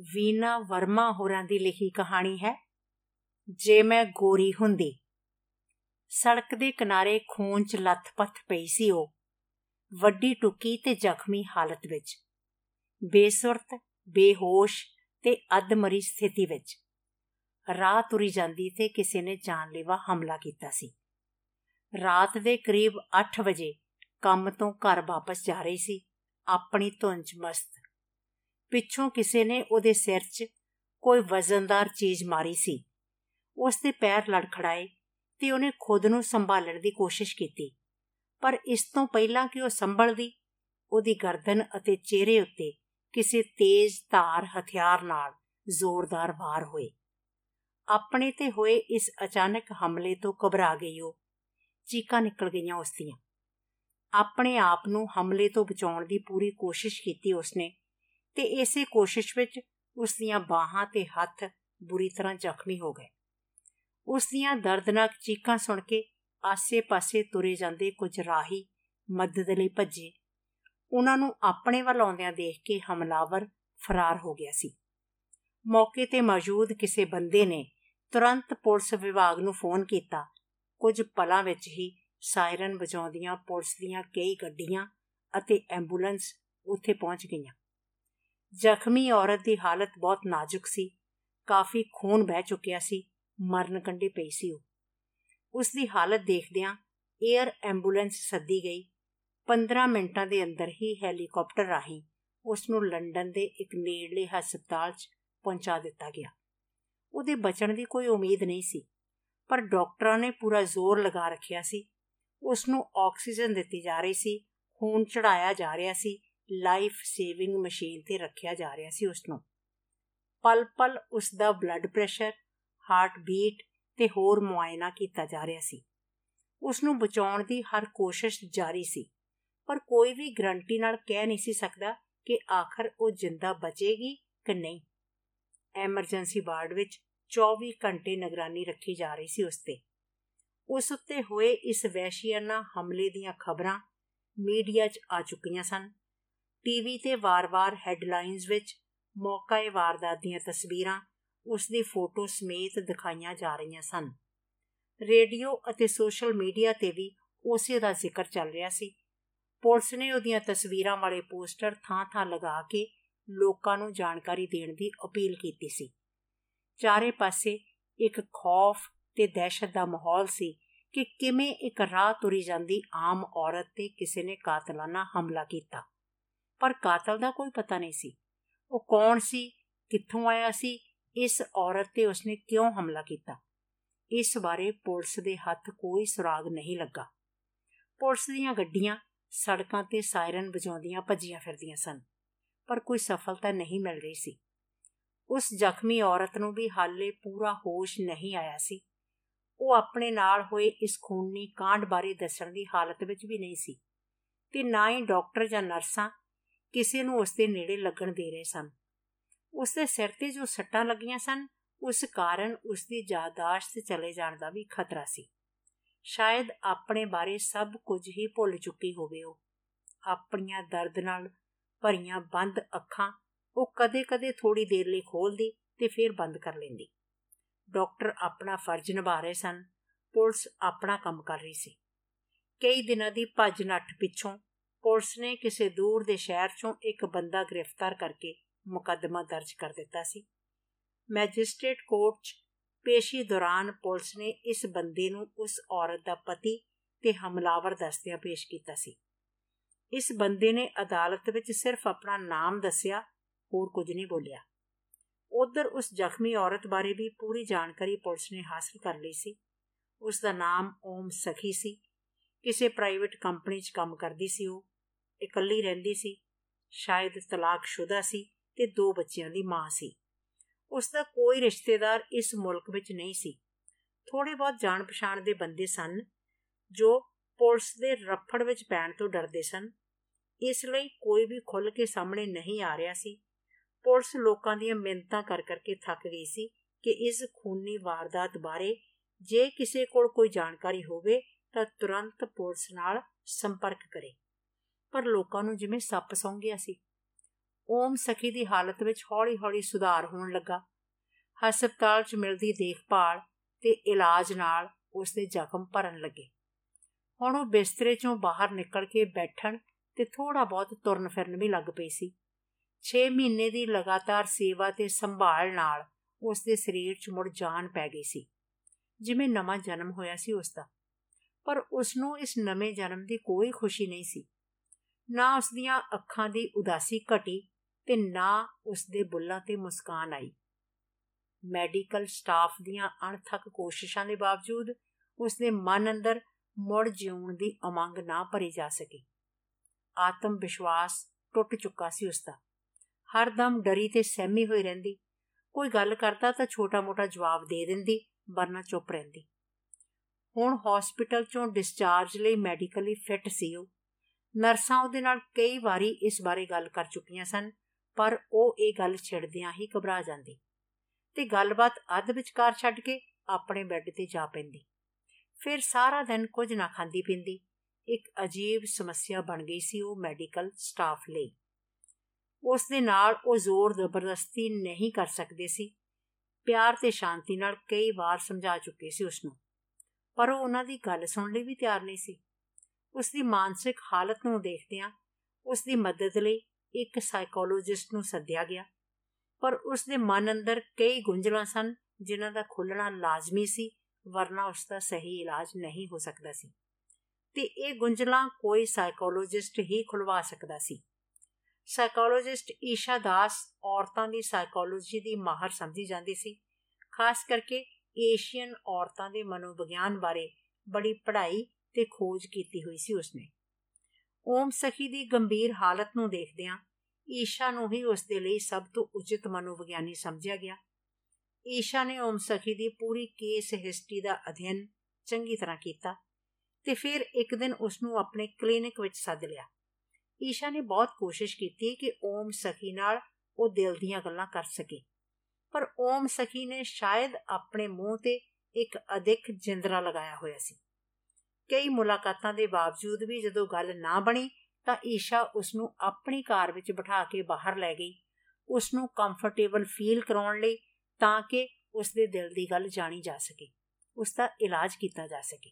ਵੀਨਾ ਵਰਮਾ ਹੋਰਾਂ ਦੀ ਲਿਖੀ ਕਹਾਣੀ ਹੈ, ਜੇ ਮੈਂ ਗੋਰੀ ਹੁੰਦੀ। ਸੜਕ ਦੇ ਕਿਨਾਰੇ ਖੂਨ 'ਚ ਲੱਥ-ਪੱਥ ਪਈ ਸੀ ਉਹ, ਵੱਡੀ ਟੁੱਕੀ ਤੇ ਜ਼ਖਮੀ ਹਾਲਤ ਵਿੱਚ। ਬੇਸੁਰਤ, ਬੇਹੋਸ਼ ਤੇ ਅਧਮਰੀ ਸਥਿਤੀ ਵਿੱਚ। ਰਾਹ ਤੁਰੀ ਜਾਂਦੀ ਤੇ ਕਿਸੇ ਨੇ ਜਾਨਲੇਵਾ ਹਮਲਾ ਕੀਤਾ ਸੀ। ਰਾਤ ਦੇ ਕਰੀਬ 8 ਵਜੇ ਕੰਮ ਤੋਂ ਘਰ ਵਾਪਸ ਜਾ ਰਹੀ ਸੀ, ਆਪਣੀ ਧੁੰਨ 'ਚ ਮਸਤ ਪਿੱਛੋਂ ਕਿਸੇ ਨੇ ਉਹਦੇ ਸਿਰ 'ਚ ਕੋਈ ਵਜ਼ਨਦਾਰ ਚੀਜ਼ ਮਾਰੀ ਸੀ। ਉਸ ਦੇ ਪੈਰ ਲੜਖੜਾਏ ਤੇ ਉਹਨੇ ਖੁਦ ਨੂੰ ਸੰਭਾਲਣ ਦੀ ਕੋਸ਼ਿਸ਼ ਕੀਤੀ। ਪਰ ਇਸ ਤੋਂ ਪਹਿਲਾਂ ਕਿ ਉਹ ਸੰਭਲਦੀ, ਉਹਦੀ ਗਰਦਨ ਅਤੇ ਚਿਹਰੇ ਉੱਤੇ ਕਿਸੇ ਤੇਜ਼ ਧਾਰ ਹਥਿਆਰ ਨਾਲ ਜ਼ੋਰਦਾਰ ਵਾਰ ਹੋਏ। ਆਪਣੇ ਤੇ ਹੋਏ ਇਸ ਅਚਾਨਕ ਹਮਲੇ ਤੋਂ ਘਬਰਾ ਗਈ ਉਹ। ਚੀਕਾਂ ਨਿਕਲ ਗਈਆਂ ਉਸ ਦੀਆਂ ਆਪਣੇ ਆਪ ਨੂੰ ਹਮਲੇ ਤੋਂ ਬਚਾਉਣ ਦੀ ਪੂਰੀ ਕੋਸ਼ਿਸ਼ ਕੀਤੀ ਉਸਨੇ ਤੇ ਇਸੇ ਕੋਸ਼ਿਸ਼ ਵਿੱਚ ਉਸ ਦੀਆਂ ਬਾਹਾਂ ਤੇ ਹੱਥ ਬੁਰੀ ਤਰ੍ਹਾਂ ਜ਼ਖਮੀ ਹੋ ਗਏ। ਉਸ ਦੀਆਂ ਦਰਦਨਾਕ ਚੀਕਾਂ ਸੁਣ ਕੇ ਆਸੇ-ਪਾਸੇ ਤੁਰੇ ਜਾਂਦੇ ਕੁਝ ਰਾਹੀ ਮਦਦ ਲਈ ਭੱਜੇ। ਉਹਨਾਂ ਨੂੰ ਆਪਣੇ ਵੱਲ ਆਉਂਦਿਆਂ ਦੇਖ ਕੇ ਹਮਲਾਵਰ ਫਰਾਰ ਹੋ ਗਿਆ ਸੀ। ਮੌਕੇ ਤੇ ਮੌਜੂਦ ਕਿਸੇ ਬੰਦੇ ਨੇ ਤੁਰੰਤ ਪੁਲਿਸ ਵਿਭਾਗ ਨੂੰ ਫੋਨ ਕੀਤਾ। ਕੁਝ ਪਲਾਂ ਵਿੱਚ ਹੀ ਸਾਇਰਨ ਵਜਾਉਂਦੀਆਂ ਪੁਲਿਸ ਦੀਆਂ ਕਈ ਗੱਡੀਆਂ ਅਤੇ ਐਂਬੂਲੈਂਸ ਉੱਥੇ ਪਹੁੰਚ ਗਈਆਂ। ਜ਼ਖਮੀ ਔਰਤ ਦੀ ਹਾਲਤ ਬਹੁਤ ਨਾਜ਼ੁਕ ਸੀ। ਕਾਫੀ ਖੂਨ ਵਹਿ ਚੁੱਕਿਆ ਸੀ, ਮਰਨ ਕੰਢੇ ਪਈ ਸੀ ਉਹ। ਉਸ ਦੀ ਹਾਲਤ ਦੇਖਦਿਆਂ 에ਅਰ ਐਂਬੂਲੈਂਸ ਸੱਦੀ ਗਈ। 15 ਮਿੰਟਾਂ ਦੇ ਅੰਦਰ ਹੀ ਹੈਲੀਕਾਪਟਰ ਰਾਹੀਂ ਉਸ ਨੂੰ ਲੰਡਨ ਦੇ ਇੱਕ ਨੇੜਲੇ ਹਸਪਤਾਲ 'ਚ ਪਹੁੰਚਾ ਦਿੱਤਾ ਗਿਆ। ਉਹਦੇ ਬਚਣ ਦੀ ਕੋਈ ਉਮੀਦ ਨਹੀਂ ਸੀ, ਪਰ ਡਾਕਟਰਾਂ ਨੇ ਪੂਰਾ ਜ਼ੋਰ ਲਗਾ ਰੱਖਿਆ ਸੀ। ਉਸ ਨੂੰ ਆਕਸੀਜਨ ਦਿੱਤੀ ਜਾ ਰਹੀ ਸੀ, ਖੂਨ ਚੜਾਇਆ ਜਾ ਰਿਹਾ ਸੀ ਲਾਈਫ ਸੇਵਿੰਗ ਮਸ਼ੀਨ ਤੇ ਰੱਖਿਆ ਜਾ ਰਿਹਾ ਸੀ ਉਸ ਨੂੰ ਪਲ ਪਲ ਉਸ ਦਾ ਬਲੱਡ ਪ੍ਰੈਸ਼ਰ ਹਾਰਟ ਬੀਟ ਤੇ ਹੋਰ ਮੁਆਇਨਾ ਕੀਤਾ ਜਾ ਰਿਹਾ ਸੀ। ਉਸ ਨੂੰ ਬਚਾਉਣ ਦੀ ਹਰ ਕੋਸ਼ਿਸ਼ ਜਾਰੀ ਸੀ, ਪਰ ਕੋਈ ਵੀ ਗਰੰਟੀ ਨਾਲ ਕਹਿ ਨਹੀਂ ਸੀ ਸਕਦਾ ਕਿ ਆਖਰ ਉਹ ਜਿੰਦਾ ਬਚੇਗੀ ਕਿ ਨਹੀਂ। ਐਮਰਜੈਂਸੀ ਵਾਰਡ ਵਿੱਚ 24 ਘੰਟੇ ਨਿਗਰਾਨੀ ਰੱਖੀ ਜਾ ਰਹੀ ਸੀ ਉਸ ਤੇ ਉਸ ਉੱਤੇ ਹੋਏ ਇਸ ਵੈਸ਼ੀਆਨਾ ਹਮਲੇ ਦੀਆਂ ਖਬਰਾਂ ਮੀਡੀਆ 'ਚ ਆ ਚੁੱਕੀਆਂ ਸਨ। ਟੀਵੀ ਤੇ ਵਾਰ-ਵਾਰ ਹੈਡਲਾਈਨਸ ਵਿੱਚ ਮੌਕਾਏ ਵਾਰਦਾਤ ਦੀਆਂ ਤਸਵੀਰਾਂ ਉਸ ਦੀ ਫੋਟੋ ਸਮੇਤ ਦਿਖਾਈਆਂ ਜਾ ਰਹੀਆਂ ਸਨ। ਰੇਡੀਓ ਅਤੇ ਸੋਸ਼ਲ ਮੀਡੀਆ ਤੇ ਵੀ ਉਸੇ ਦਾ ਜ਼ਿਕਰ ਚੱਲ ਰਿਹਾ ਸੀ। ਪੁਲਿਸ ਨੇ ਉਹਦੀਆਂ ਤਸਵੀਰਾਂ ਵਾਲੇ ਪੋਸਟਰ ਥਾਂ-ਥਾਂ ਲਗਾ ਕੇ ਲੋਕਾਂ ਨੂੰ ਜਾਣਕਾਰੀ ਦੇਣ ਦੀ ਅਪੀਲ ਕੀਤੀ ਸੀ। ਚਾਰੇ ਪਾਸੇ ਇੱਕ ਖੌਫ ਤੇ ਦਹਿਸ਼ਤ ਦਾ ਮਾਹੌਲ ਸੀ ਕਿ ਕਿਵੇਂ ਇੱਕ ਰਾਹ ਤੁਰੀ ਜਾਂਦੀ ਆਮ ਔਰਤ ਤੇ ਕਿਸੇ ਨੇ ਕਾਤਲਾਨਾ ਹਮਲਾ ਕੀਤਾ। ਪਰ ਕਾਤਲ ਦਾ ਕੋਈ ਪਤਾ ਨਹੀਂ ਸੀ। ਉਹ ਕੌਣ ਸੀ? ਕਿੱਥੋਂ ਆਇਆ ਸੀ? ਇਸ ਔਰਤ ਤੇ ਉਸਨੇ ਕਿਉਂ ਹਮਲਾ ਕੀਤਾ? ਇਸ ਬਾਰੇ ਪੁਲਿਸ ਦੇ ਹੱਥ ਕੋਈ ਸੁਰਾਗ ਨਹੀਂ ਲੱਗਾ। ਪੁਲਿਸ ਦੀਆਂ ਗੱਡੀਆਂ ਸੜਕਾਂ ਤੇ ਸਾਇਰਨ ਵਜਾਉਂਦੀਆਂ ਭੱਜੀਆਂ ਫਿਰਦੀਆਂ ਸਨ, ਪਰ ਕੋਈ ਸਫਲਤਾ ਨਹੀਂ ਮਿਲ ਰਹੀ ਸੀ। ਉਸ ਜ਼ਖਮੀ ਔਰਤ ਨੂੰ ਵੀ ਹਾਲੇ ਪੂਰਾ ਹੋਸ਼ ਨਹੀਂ ਆਇਆ ਸੀ। ਉਹ ਆਪਣੇ ਨਾਲ ਹੋਏ ਇਸ ਖੂਨੀ ਕਾਂਡ ਬਾਰੇ ਦੱਸਣ ਦੀ ਹਾਲਤ ਵਿੱਚ ਵੀ ਨਹੀਂ ਸੀ ਤੇ ਨਾ ਹੀ ਡਾਕਟਰ ਜਾਂ ਨਰਸਾਂ ਕਿਸੇ ਨੂੰ ਉਸ ਦੇ ਨੇੜੇ ਲੱਗਣ ਦੇ ਰਹੇ ਸਨ। ਉਸ ਦੇ ਸਿਰ ਤੇ ਜੋ ਸੱਟਾਂ ਲੱਗੀਆਂ ਸਨ, ਉਸ ਕਾਰਨ ਉਸ ਦੀ ਯਾਦਾਸ਼ਤ ਚਲੇ ਜਾਣ ਦਾ ਵੀ ਖਤਰਾ ਸੀ। ਸ਼ਾਇਦ ਆਪਣੇ ਬਾਰੇ ਸਭ ਕੁਝ ਹੀ ਭੁੱਲ ਚੁੱਕੀ ਹੋਵੇ ਉਹ। ਆਪਣੀਆਂ ਦਰਦ ਨਾਲ ਭਰੀਆਂ ਬੰਦ ਅੱਖਾਂ ਉਹ ਕਦੇ-ਕਦੇ ਥੋੜੀ ਦੇਰ ਲਈ ਖੋਲਦੀ ਤੇ ਫਿਰ ਬੰਦ ਕਰ ਲੈਂਦੀ। ਡਾਕਟਰ ਆਪਣਾ ਫਰਜ਼ ਨਿਭਾ ਰਹੇ ਸਨ, ਪੁਲਿਸ ਆਪਣਾ ਕੰਮ ਕਰ ਰਹੀ ਸੀ। ਕਈ ਦਿਨਾਂ ਦੀ ਭੱਜ ਨੱਠ ਪਿੱਛੋਂ ਪੁਲਿਸ ਨੇ ਕਿਸੇ ਦੂਰ ਦੇ ਸ਼ਹਿਰ ਚੋਂ ਇੱਕ ਬੰਦਾ ਗ੍ਰਿਫਤਾਰ ਕਰਕੇ ਮੁਕੱਦਮਾ ਦਰਜ ਕਰ ਦਿੱਤਾ ਸੀ। ਮੈਜਿਸਟ੍ਰੇਟ ਕੋਰਟ 'ਚ ਪੇਸ਼ੀ ਦੌਰਾਨ ਪੁਲਿਸ ਨੇ ਇਸ ਬੰਦੇ ਨੂੰ ਉਸ ਔਰਤ ਦਾ ਪਤੀ ਤੇ ਹਮਲਾਵਰ ਦੱਸਦਿਆਂ ਪੇਸ਼ ਕੀਤਾ ਸੀ। ਇਸ ਬੰਦੇ ਨੇ ਅਦਾਲਤ ਵਿੱਚ ਸਿਰਫ ਆਪਣਾ ਨਾਮ ਦੱਸਿਆ, ਹੋਰ ਕੁਝ ਨਹੀਂ ਬੋਲਿਆ। ਉਧਰ ਉਸ ਜ਼ਖਮੀ ਔਰਤ ਬਾਰੇ ਵੀ ਪੂਰੀ ਜਾਣਕਾਰੀ ਪੁਲਿਸ ਨੇ ਹਾਸਲ ਕਰ ਲਈ ਸੀ। ਉਸ ਦਾ ਨਾਮ ਓਮ ਸਖੀ ਸੀ। ਕਿਸੇ ਪ੍ਰਾਈਵੇਟ ਕੰਪਨੀ 'ਚ ਕੰਮ ਕਰਦੀ ਸੀ ਉਹ। ਇਕੱਲੀ ਰਹਿੰਦੀ ਸੀ, ਸ਼ਾਇਦ ਤਲਾਕਸ਼ੁਦਾ ਸੀ ਤੇ ਦੋ ਬੱਚਿਆਂ ਦੀ ਮਾਂ ਸੀ। ਉਸ ਦਾ ਕੋਈ ਰਿਸ਼ਤੇਦਾਰ ਇਸ ਮੁਲਕ ਵਿੱਚ ਨਹੀਂ ਸੀ। ਥੋੜੇ ਬਹੁਤ ਜਾਣ ਪਛਾਣ ਦੇ ਬੰਦੇ ਸਨ, ਜੋ ਪੁਲਿਸ ਦੇ ਰੱਫੜ ਵਿੱਚ ਪੈਣ ਤੋਂ ਡਰਦੇ ਸਨ। ਇਸ ਲਈ ਕੋਈ ਵੀ ਖੁੱਲ ਕੇ ਸਾਹਮਣੇ ਨਹੀਂ ਆ ਰਿਹਾ ਸੀ। ਪੁਲਿਸ ਲੋਕਾਂ ਦੀਆਂ ਮਿੰਤਾਂ ਕਰ ਕਰਕੇ ਥੱਕ ਗਈ ਸੀ ਕਿ ਇਸ ਖੂਨੀ ਵਾਰਦਾਤ ਬਾਰੇ ਜੇ ਕਿਸੇ ਕੋਲ ਕੋਈ ਜਾਣਕਾਰੀ ਹੋਵੇ ਤਾਂ ਤੁਰੰਤ ਪੁਲਿਸ ਨਾਲ ਸੰਪਰਕ ਕਰੇ। ਪਰ ਲੋਕਾਂ ਨੂੰ ਜਿਵੇਂ ਸੱਪ ਸੌਂ ਗਿਆ ਸੀ। ਓਮ ਸਖੀ ਦੀ ਹਾਲਤ ਵਿੱਚ ਹੌਲੀ-ਹੌਲੀ ਸੁਧਾਰ ਹੋਣ ਲੱਗਾ। ਹਸਪਤਾਲ 'ਚ ਮਿਲਦੀ ਦੇਖਭਾਲ ਤੇ ਇਲਾਜ ਨਾਲ ਉਸ ਦੇ ਜ਼ਖਮ ਭਰਨ ਲੱਗੇ। ਹੁਣ ਉਹ ਬਿਸਤਰੇ 'ਚੋਂ ਬਾਹਰ ਨਿਕਲ ਕੇ ਬੈਠਣ ਤੇ ਥੋੜਾ ਬਹੁਤ ਤੁਰਨ ਫਿਰਨ ਵੀ ਲੱਗ ਪਈ ਸੀ। 6 ਮਹੀਨੇ ਦੀ ਲਗਾਤਾਰ ਸੇਵਾ ਤੇ ਸੰਭਾਲ ਨਾਲ ਉਸ ਦੇ ਸਰੀਰ 'ਚ ਮੁੜ ਜਾਨ ਪੈ ਗਈ ਸੀ, ਜਿਵੇਂ ਨਵਾਂ ਜਨਮ ਹੋਇਆ ਸੀ ਉਸ ਦਾ ਪਰ ਉਸ ਨੂੰ ਇਸ ਨਵੇਂ ਜਨਮ ਦੀ ਕੋਈ ਖੁਸ਼ੀ ਨਹੀਂ ਸੀ। ਨਾ ਉਸ ਦੀਆਂ ਅੱਖਾਂ ਦੀ ਉਦਾਸੀ ਘਟੀ ਤੇ ਨਾ ਉਸ ਦੇ ਬੁੱਲਾਂ ਤੇ ਮੁਸਕਾਨ ਆਈ। ਮੈਡੀਕਲ ਸਟਾਫ ਦੀਆਂ ਅਣਥੱਕ ਕੋਸ਼ਿਸ਼ਾਂ ਦੇ ਬਾਵਜੂਦ ਉਸ ਦੇ ਮਨ ਅੰਦਰ ਮੁੜ ਜਿਉਣ ਦੀ ਉਮੰਗ ਨਾ ਭਰੀ ਜਾ ਸਕੀ। ਆਤਮ ਵਿਸ਼ਵਾਸ ਟੁੱਟ ਚੁੱਕਾ ਸੀ ਉਸ ਦਾ ਹਰਦਮ ਡਰੀ ਤੇ ਸਹਿਮੀ ਹੋਈ ਰਹਿੰਦੀ। ਕੋਈ ਗੱਲ ਕਰਦਾ ਤਾਂ ਛੋਟਾ-ਮੋਟਾ ਜਵਾਬ ਦੇ ਦਿੰਦੀ, ਵਰਨਾ ਚੁੱਪ ਰਹਿੰਦੀ। ਹੁਣ ਹਸਪੀਟਲ ਚੋਂ ਡਿਸਚਾਰਜ ਲਈ ਮੈਡੀਕਲੀ ਫਿੱਟ ਸੀ ਉਹ। ਨਰਸਾਂ ਉਹਦੇ ਨਾਲ ਕਈ ਵਾਰੀ ਇਸ ਬਾਰੇ ਗੱਲ ਕਰ ਚੁੱਕੀਆਂ ਸਨ, ਪਰ ਉਹ ਇਹ ਗੱਲ ਛਿੜਦਿਆਂ ਹੀ ਘਬਰਾ ਜਾਂਦੀ ਤੇ ਗੱਲਬਾਤ ਅੱਧ ਵਿਚਕਾਰ ਛੱਡ ਕੇ ਆਪਣੇ ਬੈੱਡ ਤੇ ਜਾ ਪੈਂਦੀ। ਫਿਰ ਸਾਰਾ ਦਿਨ ਕੁਝ ਨਾ ਖਾਂਦੀ ਪਿੰਦੀ, ਇੱਕ ਅਜੀਬ ਸਮੱਸਿਆ ਬਣ ਗਈ ਸੀ ਉਹ ਮੈਡੀਕਲ ਸਟਾਫ ਲਈ। ਉਸ ਦੇ ਨਾਲ ਉਹ ਜ਼ੋਰ ਜ਼ਬਰਦਸਤੀ ਨਹੀਂ ਕਰ ਸਕਦੇ ਸੀ, ਪਿਆਰ ਤੇ ਸ਼ਾਂਤੀ ਨਾਲ ਕਈ ਵਾਰ ਸਮਝਾ ਚੁੱਕੇ ਸੀ ਉਸ ਨੂੰ ਪਰ ਉਹ ਉਹਨਾਂ ਦੀ ਗੱਲ ਸੁਣਨ ਲਈ ਵੀ ਤਿਆਰ ਨਹੀਂ ਸੀ। ਉਸ ਦੀ ਮਾਨਸਿਕ ਹਾਲਤ ਨੂੰ ਦੇਖਦਿਆਂ ਉਸ ਦੀ ਮਦਦ ਲਈ ਇੱਕ ਸਾਈਕੋਲੋਜਿਸਟ ਨੂੰ ਸੱਦਿਆ ਗਿਆ। ਪਰ ਉਸ ਦੇ ਮਨ ਅੰਦਰ ਕਈ ਗੁੰਝਲਾਂ ਸਨ, ਜਿਨ੍ਹਾਂ ਦਾ ਖੁੱਲਣਾ ਲਾਜ਼ਮੀ ਸੀ, ਵਰਨਾ ਉਸ ਦਾ ਸਹੀ ਇਲਾਜ ਨਹੀਂ ਹੋ ਸਕਦਾ ਸੀ। ਤੇ ਇਹ ਗੁੰਝਲਾਂ ਕੋਈ ਸਾਈਕੋਲੋਜਿਸਟ ਹੀ ਖੁਲਵਾ ਸਕਦਾ ਸੀ। ਸਾਈਕੋਲੋਜਿਸਟ ਈਸ਼ਾ ਦਾਸ ਔਰਤਾਂ ਦੀ ਸਾਈਕੋਲੋਜੀ ਦੀ ਮਾਹਰ ਸਮਝੀ ਜਾਂਦੀ ਸੀ। ਖਾਸ ਕਰਕੇ ਏਸ਼ੀਅਨ ਔਰਤਾਂ ਦੇ ਮਨੋਵਿਗਿਆਨ ਬਾਰੇ ਬੜੀ ਪੜ੍ਹਾਈ ਤੇ ਖੋਜ ਕੀਤੀ ਹੋਈ ਸੀ ਉਸਨੇ। ਓਮ ਸਖੀ ਦੀ ਗੰਭੀਰ ਹਾਲਤ ਨੂੰ ਦੇਖਦਿਆਂ ਈਸ਼ਾ ਨੂੰ ਹੀ ਉਸ ਦੇ ਲਈ ਸਭ ਤੋਂ ਉਚਿਤ ਮਨੋਵਿਗਿਆਨੀ ਸਮਝਿਆ ਗਿਆ। ਈਸ਼ਾ ਨੇ ਓਮ ਸਖੀ ਦੀ ਪੂਰੀ ਕੇਸ ਹਿਸਟਰੀ ਦਾ ਅਧਿਐਨ ਚੰਗੀ ਤਰ੍ਹਾਂ ਕੀਤਾ ਤੇ ਫਿਰ ਇੱਕ ਦਿਨ ਉਸ ਨੂੰ ਆਪਣੇ ਕਲੀਨਿਕ ਵਿੱਚ ਸੱਦ ਲਿਆ। ਈਸ਼ਾ ਨੇ ਬਹੁਤ ਕੋਸ਼ਿਸ਼ ਕੀਤੀ ਕਿ ਓਮ ਸਖੀ ਨਾਲ ਉਹ ਦਿਲ ਦੀਆਂ ਗੱਲਾਂ ਕਰ ਸਕੇ, ਪਰ ਓਮ ਸਖੀ ਨੇ ਸ਼ਾਇਦ ਆਪਣੇ ਮੂੰਹ ਤੇ ਇੱਕ ਅਧਿਕ ਜਿੰਦਰਾ ਲਗਾਇਆ ਹੋਇਆ ਸੀ। ਕਈ ਮੁਲਾਕਾਤਾਂ ਦੇ ਬਾਵਜੂਦ ਵੀ ਜਦੋਂ ਗੱਲ ਨਾ ਬਣੀ, ਤਾਂ ਈਸ਼ਾ ਉਸ ਨੂੰ ਆਪਣੀ ਕਾਰ ਵਿੱਚ ਬਿਠਾ ਕੇ ਬਾਹਰ ਲੈ ਗਈ। ਉਸ ਨੂੰ ਕੰਫਰਟੇਬਲ ਫੀਲ ਕਰਾਉਣ ਲਈ ਤਾਂ ਕਿ ਉਸ ਦੇ ਦਿਲ ਦੀ ਗੱਲ ਜਾਣੀ ਜਾ ਸਕੇ ਉਸ ਦਾ ਇਲਾਜ ਕੀਤਾ ਜਾ ਸਕੇ।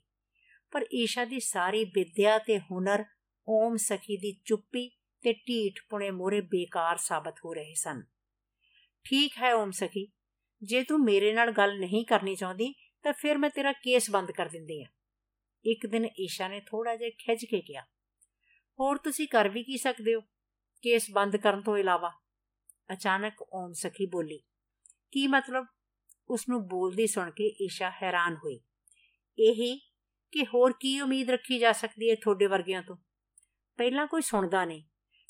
ਪਰ ਈਸ਼ਾ ਦੀ ਸਾਰੀ ਵਿਦਿਆ ਤੇ ਹੁਨਰ, ਓਮ ਸਖੀ ਦੀ ਚੁੱਪੀ ਤੇ ਢੀਠ ਪੁਣੇ ਮੋਰੇ ਬੇਕਾਰ ਸਾਬਤ ਹੋ ਰਹੇ ਸਨ। ਠੀਕ ਹੈ ਓਮ ਸਖੀ, ਜੇ ਤੂੰ ਮੇਰੇ ਨਾਲ ਗੱਲ ਨਹੀਂ ਕਰਨੀ ਚਾਹੁੰਦੀ, ਤਾਂ ਫਿਰ ਮੈਂ ਤੇਰਾ ਕੇਸ ਬੰਦ ਕਰ ਦਿੰਦੀ ਆ। ਇੱਕ ਦਿਨ ਈਸ਼ਾ ਨੇ ਥੋੜਾ ਜਿਹਾ ਖਿੱਚ ਕੇ ਕਿਹਾ, ਹੋਰ ਤੁਸੀਂ ਕਰ ਵੀ ਕੀ ਸਕਦੇ ਹੋ? ਕੇਸ ਬੰਦ ਕਰਨ ਤੋਂ ਇਲਾਵਾ? ਅਚਾਨਕ ਓਮ ਸਖੀ ਬੋਲੀ, ਕੀ ਮਤਲਬ? ਉਸ ਨੂੰ ਬੋਲਦੀ ਸੁਣ ਕੇ ਈਸ਼ਾ ਹੈਰਾਨ ਹੋਈ, ਇਹੀ ਕਿ ਹੋਰ ਕੀ ਉਮੀਦ ਰੱਖੀ ਜਾ ਸਕਦੀ ਹੈ ਤੁਹਾਡੇ ਵਰਗਿਆਂ ਤੋਂ? ਪਹਿਲਾਂ ਕੋਈ ਸੁਣਦਾ ਨਹੀਂ।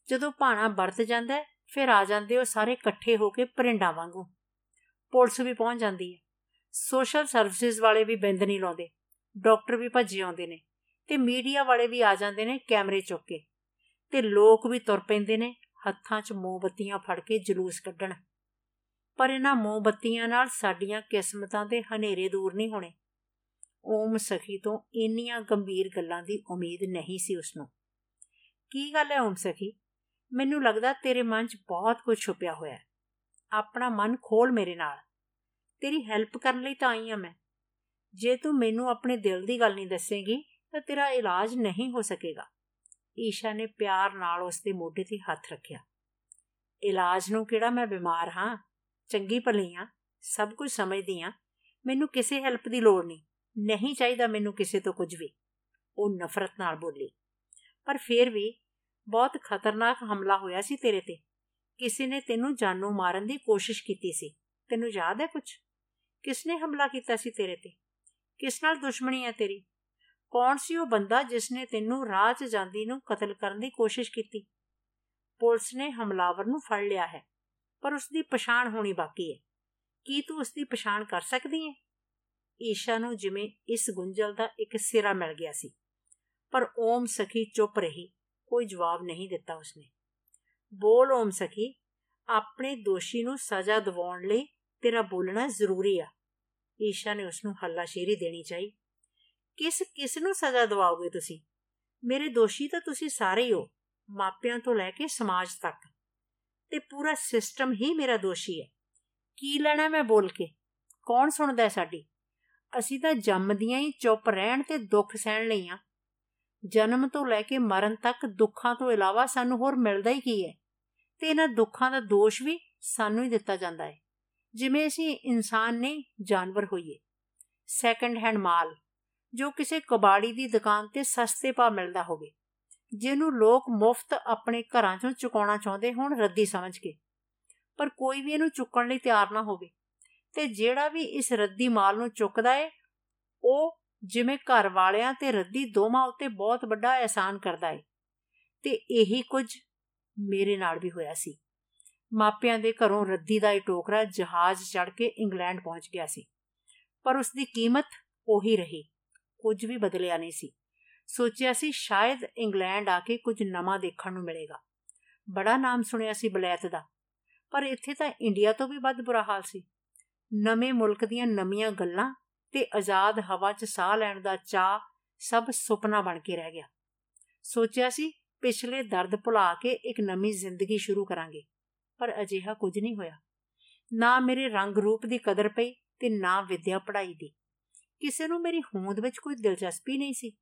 ਜਦੋਂ ਭਾਣਾ ਵਰਤ ਜਾਂਦਾ ਫਿਰ ਆ ਜਾਂਦੇ ਉਹ ਸਾਰੇ ਇਕੱਠੇ ਹੋ ਕੇ ਪਰਿੰਡਾਂ ਵਾਂਗੂ। ਪੁਲਿਸ ਵੀ ਪਹੁੰਚ ਜਾਂਦੀ ਹੈ। ਸੋਸ਼ਲ ਸਰਵਿਸਿਜ਼ ਵਾਲੇ ਵੀ ਬਿੰਦ ਨਹੀਂ ਲਾਉਂਦੇ। ਡਾਕਟਰ ਵੀ ਭੱਜੇ ਆਉਂਦੇ ਨੇ ਤੇ ਮੀਡੀਆ ਵਾਲੇ ਵੀ ਆ ਜਾਂਦੇ ਨੇ ਕੈਮਰੇ ਚੁੱਕ ਕੇ ਤੇ ਲੋਕ ਵੀ ਤੁਰ ਪੈਂਦੇ ਨੇ, ਹੱਥਾਂ 'ਚ ਮੋਮਬੱਤੀਆਂ ਫੜ ਕੇ ਜਲੂਸ ਕੱਢਣ। ਪਰ ਇਹਨਾਂ ਮੋਮਬੱਤੀਆਂ ਨਾਲ ਸਾਡੀਆਂ ਕਿਸਮਤਾਂ ਦੇ ਹਨੇਰੇ ਦੂਰ ਨਹੀਂ ਹੋਣੇ। ਓਮ ਸਖੀ ਤੋਂ ਇੰਨੀਆਂ ਗੰਭੀਰ ਗੱਲਾਂ ਦੀ ਉਮੀਦ ਨਹੀਂ ਸੀ ਉਸ ਨੂੰ ਕੀ ਗੱਲ ਹੈ ਓਮ ਸਖੀ? ਮੈਨੂੰ ਲੱਗਦਾ ਤੇਰੇ ਮਨ 'ਚ ਬਹੁਤ ਕੁਝ ਛੁਪਿਆ ਹੋਇਆ ਹੈ। ਆਪਣਾ ਮਨ ਖੋਲ ਮੇਰੇ ਨਾਲ। ਤੇਰੀ ਹੈਲਪ ਕਰਨ ਲਈ ਤਾਂ ਆਈ ਆ ਮੈਂ। ਜੇ ਤੂੰ ਮੈਨੂੰ ਆਪਣੇ ਦਿਲ ਦੀ ਗੱਲ ਨਹੀਂ ਦੱਸੇਂਗੀ, ਤਾਂ ਤੇਰਾ ਇਲਾਜ ਨਹੀਂ ਹੋ ਸਕੇਗਾ। ਈਸ਼ਾ ਨੇ ਪਿਆਰ ਨਾਲ ਉਸ ਦੇ ਮੋਢੇ ਤੇ ਹੱਥ ਰੱਖਿਆ। ਇਲਾਜ ਨੂੰ ਕਿਹੜਾ ਮੈਂ ਬਿਮਾਰ ਹਾਂ? ਚੰਗੀ ਭਲੀ ਆ ਸਭ ਕੁਝ ਸਮਝਦੀ ਆ ਮੈਨੂੰ ਕਿਸੇ ਹੈਲਪ ਦੀ ਲੋੜ ਨਹੀਂ। ਨਹੀਂ ਚਾਹੀਦਾ ਮੈਨੂੰ ਕਿਸੇ ਤੋਂ ਕੁਝ ਵੀ। ਉਹ ਨਫ਼ਰਤ ਨਾਲ ਬੋਲੀ। ਪਰ ਫਿਰ ਵੀ ਬਹੁਤ ਖਤਰਨਾਕ ਹਮਲਾ ਹੋਇਆ ਸੀ ਤੇਰੇ ਤੇ। ਕਿਸੇ ਨੇ ਤੈਨੂੰ ਜਾਨੋਂ ਮਾਰਨ ਦੀ ਕੋਸ਼ਿਸ਼ ਕੀਤੀ ਸੀ। ਤੈਨੂੰ ਯਾਦ ਹੈ ਕੁਝ? ਕਿਸ ਨੇ ਹਮਲਾ ਕੀਤਾ ਸੀ ਤੇਰੇ ਤੇ? ਕਿਸ ਨਾਲ ਦੁਸ਼ਮਣੀ ਹੈ ਤੇਰੀ? ਕੌਣ ਸੀ ਉਹ ਬੰਦਾ ਜਿਸ ਨੇ ਤੈਨੂੰ ਰਾਹ 'ਚ ਜਾਂਦੀ ਨੂੰ ਕਤਲ ਕਰਨ ਦੀ ਕੋਸ਼ਿਸ਼ ਕੀਤੀ? ਪੁਲਿਸ ਨੇ ਹਮਲਾਵਰ ਨੂੰ ਫੜ ਲਿਆ ਹੈ, ਪਰ ਉਸ ਦੀ ਪਛਾਣ ਹੋਣੀ ਬਾਕੀ ਹੈ। ਕੀ ਤੂੰ ਉਸ ਦੀ ਪਛਾਣ ਕਰ ਸਕਦੀ ਹੈ? ਈਸ਼ਾ ਨੂੰ ਜਿਵੇਂ ਇਸ ਗੁੰਝਲ ਦਾ ਇੱਕ ਸਿਰਾ ਮਿਲ ਗਿਆ ਸੀ, ਪਰ ਓਮ ਸਖੀ ਚੁੱਪ ਰਹੀ, ਕੋਈ ਜਵਾਬ ਨਹੀਂ ਦਿੱਤਾ ਉਸਨੇ। ਬੋਲ ਓਮ ਸਖੀ, ਆਪਣੇ ਦੋਸ਼ੀ ਨੂੰ ਸਜ਼ਾ ਦਿਵਾਉਣ ਲਈ ਤੇਰਾ ਬੋਲਣਾ ਜ਼ਰੂਰੀ ਆ। ਈਸ਼ਾ ਨੇ ਉਸ ਨੂੰ ਹੱਲਾਸ਼ੇਰੀ ਦੇਣੀ ਚਾਹੀ। ਕਿਸ ਕਿਸ ਨੂੰ ਸਜ਼ਾ ਦਿਵਾਓਗੇ ਤੁਸੀਂ? ਮੇਰੇ ਦੋਸ਼ੀ ਤਾਂ ਤੁਸੀਂ ਸਾਰੇ ਹੀ ਹੋ, ਮਾਪਿਆਂ ਤੋਂ ਲੈ ਕੇ ਸਮਾਜ ਤੱਕ। ਤੇ ਪੂਰਾ ਸਿਸਟਮ ਹੀ ਮੇਰਾ ਦੋਸ਼ੀ ਹੈ। ਕੀ ਲੈਣਾ ਮੈਂ ਬੋਲ ਕੇ? ਕੌਣ ਸੁਣਦਾ ਹੈ ਸਾਡੀ? ਅਸੀਂ ਤਾਂ ਜੰਮਦੀਆਂ ਹੀ ਚੁੱਪ ਰਹਿਣ ਤੇ ਦੁੱਖ ਸਹਿਣ ਲਈਆਂ ਜਨਮ ਤੋਂ ਲੈ ਕੇ ਮਰਨ ਤੱਕ ਦੁੱਖਾਂ ਤੋਂ ਇਲਾਵਾ ਸਾਨੂੰ ਹੋਰ ਮਿਲਦਾ ਹੀ ਕੀ ਹੈ? ਤੇ ਇਹਨਾਂ ਦੁੱਖਾਂ ਦਾ ਦੋਸ਼ ਵੀ ਸਾਨੂੰ ਹੀ ਦਿੱਤਾ ਜਾਂਦਾ ਹੈ। ਜਿਵੇਂ ਅਸੀਂ ਇਨਸਾਨ ਨਹੀਂ ਜਾਨਵਰ ਹੋਈਏ। ਸੈਕੰਡ ਹੈਂਡ ਮਾਲ, ਜੋ ਕਿਸੇ ਕਬਾੜੀ ਦੀ ਦੁਕਾਨ ਤੇ ਸਸਤੇ ਪਾ ਮਿਲਦਾ ਹੋਵੇ, ਜਿਹਨੂੰ ਲੋਕ ਮੁਫਤ ਆਪਣੇ ਘਰਾਂ ਚੋਂ ਚੁਕਾਉਣਾ ਚਾਹੁੰਦੇ ਹੋਣ ਰੱਦੀ ਸਮਝ ਕੇ। ਪਰ ਕੋਈ ਵੀ ਇਹਨੂੰ ਚੁੱਕਣ ਲਈ ਤਿਆਰ ਨਾ ਹੋਵੇ ਤੇ ਜਿਹੜਾ ਵੀ ਇਸ ਰੱਦੀ ਮਾਲ ਨੂੰ ਚੁੱਕਦਾ ਏ, ਉਹ ਜਿਵੇਂ ਘਰ ਵਾਲਿਆਂ ਤੇ ਰੱਦੀ ਦੋਵਾਂ ਉੱਤੇ ਬਹੁਤ ਵੱਡਾ ਅਹਿਸਾਨ ਕਰਦਾ ਏ। ਤੇ ਇਹੀ ਕੁਝ ਮੇਰੇ ਨਾਲ ਵੀ ਹੋਇਆ ਸੀ। ਮਾਪਿਆਂ ਦੇ ਘਰੋਂ ਰੱਦੀ ਦਾ ਇਹ ਟੋਕਰਾ ਜਹਾਜ਼ ਚੜ ਕੇ ਇੰਗਲੈਂਡ ਪਹੁੰਚ ਗਿਆ ਸੀ। ਪਰ ਉਸ ਦੀ ਕੀਮਤ ਉਹੀ ਰਹੀ, ਕੁਝ ਵੀ ਬਦਲਿਆ ਨਹੀਂ ਸੀ। ਸੋਚਿਆ ਸੀ ਸ਼ਾਇਦ ਇੰਗਲੈਂਡ ਆ ਕੇ ਕੁਝ ਨਵਾਂ ਦੇਖਣ ਨੂੰ ਮਿਲੇਗਾ। ਬੜਾ ਨਾਮ ਸੁਣਿਆ ਸੀ ਬਲੈਤ ਦਾ, ਪਰ ਇੱਥੇ ਤਾਂ ਇੰਡੀਆ ਤੋਂ ਵੀ ਵੱਧ ਬੁਰਾ ਹਾਲ ਸੀ। ਨਵੇਂ ਮੁਲਕ ਦੀਆਂ ਨਵੀਆਂ ਗੱਲਾਂ ਤੇ ਆਜ਼ਾਦ ਹਵਾ 'ਚ ਸਾਹ ਲੈਣ ਦਾ ਚਾਹ ਸਭ ਸੁਪਨਾ ਬਣ ਕੇ ਰਹਿ ਗਿਆ। ਸੋਚਿਆ ਸੀ ਪਿਛਲੇ ਦਰਦ ਭੁਲਾ ਕੇ ਇੱਕ ਨਵੀਂ ਜ਼ਿੰਦਗੀ ਸ਼ੁਰੂ ਕਰਾਂਗੇ। ਪਰ ਅਜਿਹਾ ਕੁਝ ਨਹੀਂ ਹੋਇਆ। ਨਾ ਮੇਰੇ ਰੰਗ ਰੂਪ ਦੀ ਕਦਰ ਪਈ ਤੇ ਨਾ ਵਿਦਿਆ ਪੜ੍ਹਾਈ ਦੀ। ਕਿਸੇ ਨੂੰ ਮੇਰੀ ਹੋਂਦ ਵਿੱਚ ਕੋਈ ਦਿਲਚਸਪੀ ਨਹੀਂ ਸੀ।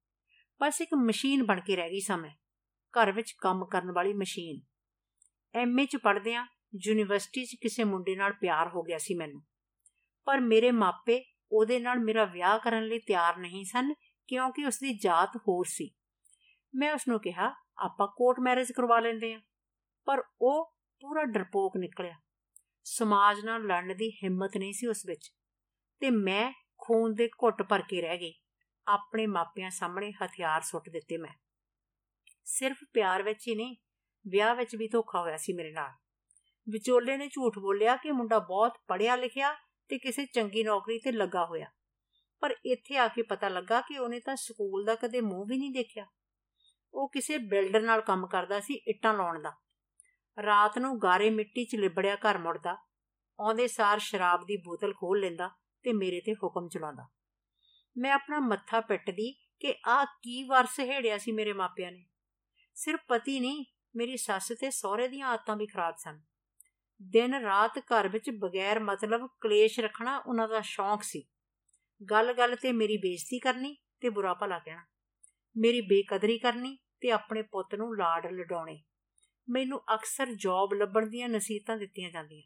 ਬਸ ਇੱਕ ਮਸ਼ੀਨ ਬਣ ਕੇ ਰਹਿ ਗਈ ਸਾਂ ਮੈਂ। ਘਰ ਵਿੱਚ ਕੰਮ ਕਰਨ ਵਾਲੀ ਮਸ਼ੀਨ। ਐਮਏ ਚ ਪੜ੍ਹਦਿਆਂ ਯੂਨੀਵਰਸਿਟੀ 'ਚ ਕਿਸੇ ਮੁੰਡੇ ਨਾਲ ਪਿਆਰ ਹੋ ਗਿਆ ਸੀ ਮੈਨੂੰ। ਪਰ ਮੇਰੇ ਮਾਪੇ ਉਹਦੇ ਨਾਲ ਮੇਰਾ ਵਿਆਹ ਕਰਨ ਲਈ ਤਿਆਰ ਨਹੀਂ ਸਨ ਕਿਉਂਕਿ ਉਸ ਦੀ ਜਾਤ ਹੋਰ ਸੀ। ਮੈਂ ਉਸ ਨੂੰ ਕਿਹਾ, ਆਪਾਂ ਕੋਰਟ ਮੈਰਿਜ ਕਰਵਾ ਲੈਂਦੇ ਆ। ਪਰ ਉਹ ਪੂਰਾ ਡਰਪੋਕ ਨਿਕਲਿਆ। ਸਮਾਜ ਨਾਲ ਲੜਨ ਦੀ ਹਿੰਮਤ ਨਹੀਂ ਸੀ ਉਸ ਵਿੱਚ ਤੇ ਮੈਂ ਖੂਨ ਦੇ ਘੁੱਟ ਭਰ ਕੇ ਰਹਿ ਗਈ। ਆਪਣੇ ਮਾਪਿਆਂ ਸਾਹਮਣੇ ਹਥਿਆਰ ਸੁੱਟ ਦਿੱਤੇ ਮੈਂ। ਸਿਰਫ ਪਿਆਰ ਵਿੱਚ ਹੀ ਨਹੀਂ, ਵਿਆਹ ਵਿੱਚ ਵੀ ਧੋਖਾ ਹੋਇਆ ਸੀ ਮੇਰੇ ਨਾਲ। ਵਿਚੋਲੇ ਨੇ ਝੂਠ ਬੋਲਿਆ ਕਿ ਮੁੰਡਾ ਬਹੁਤ ਪੜ੍ਹਿਆ ਲਿਖਿਆ ਤੇ ਕਿਸੇ ਚੰਗੀ ਨੌਕਰੀ ਤੇ ਲੱਗਾ ਹੋਇਆ। ਪਰ ਇੱਥੇ ਆ ਕੇ ਪਤਾ ਲੱਗਾ ਕਿ ਉਹਨੇ ਤਾਂ ਸਕੂਲ ਦਾ ਕਦੇ ਮੂੰਹ ਵੀ ਨਹੀਂ ਦੇਖਿਆ। ਉਹ ਕਿਸੇ ਬਿਲਡਰ ਨਾਲ ਕੰਮ ਕਰਦਾ ਸੀ ਇੱਟਾਂ ਲਾਉਣ ਦਾ। ਰਾਤ ਨੂੰ ਗਾਰੇ ਮਿੱਟੀ 'ਚ ਲਿਬੜਿਆ ਘਰ ਮੁੜਦਾ, ਆਉਂਦੇ ਸਾਰ ਸ਼ਰਾਬ ਦੀ ਬੋਤਲ ਖੋਲ ਲੈਂਦਾ ਤੇ ਮੇਰੇ ਤੇ ਹੁਕਮ ਚਲਾਉਂਦਾ। ਮੈਂ ਆਪਣਾ ਮੱਥਾ ਪਿੱਟਦੀ ਕਿ ਆਹ ਕੀ ਵਰਸ ਹੇੜਿਆ ਸੀ ਮੇਰੇ ਮਾਪਿਆਂ ਨੇ। ਸਿਰਫ ਪਤੀ ਨਹੀਂ, ਮੇਰੀ ਸੱਸ ਤੇ ਸਹੁਰੇ ਦੀਆਂ ਆਦਤਾਂ ਵੀ ਖਰਾਬ ਸਨ। ਦਿਨ ਰਾਤ ਘਰ ਵਿੱਚ ਬਗੈਰ ਮਤਲਬ ਕਲੇਸ਼ ਰੱਖਣਾ ਉਹਨਾਂ ਦਾ ਸ਼ੌਂਕ ਸੀ। ਗੱਲ-ਗੱਲ ਤੇ ਮੇਰੀ ਬੇਇੱਜ਼ਤੀ ਕਰਨੀ ਤੇ ਬੁਰਾ ਭਲਾ ਕਹਿਣਾ। ਮੇਰੀ ਬੇਕਦਰੀ ਕਰਨੀ ਤੇ ਆਪਣੇ ਪੁੱਤ ਨੂੰ ਲਾੜ ਲਡਾਉਣੇ। ਮੈਨੂੰ ਅਕਸਰ ਜੌਬ ਲੱਭਣ ਦੀਆਂ ਨਸੀਹਤਾਂ ਦਿੱਤੀਆਂ ਜਾਂਦੀਆਂ,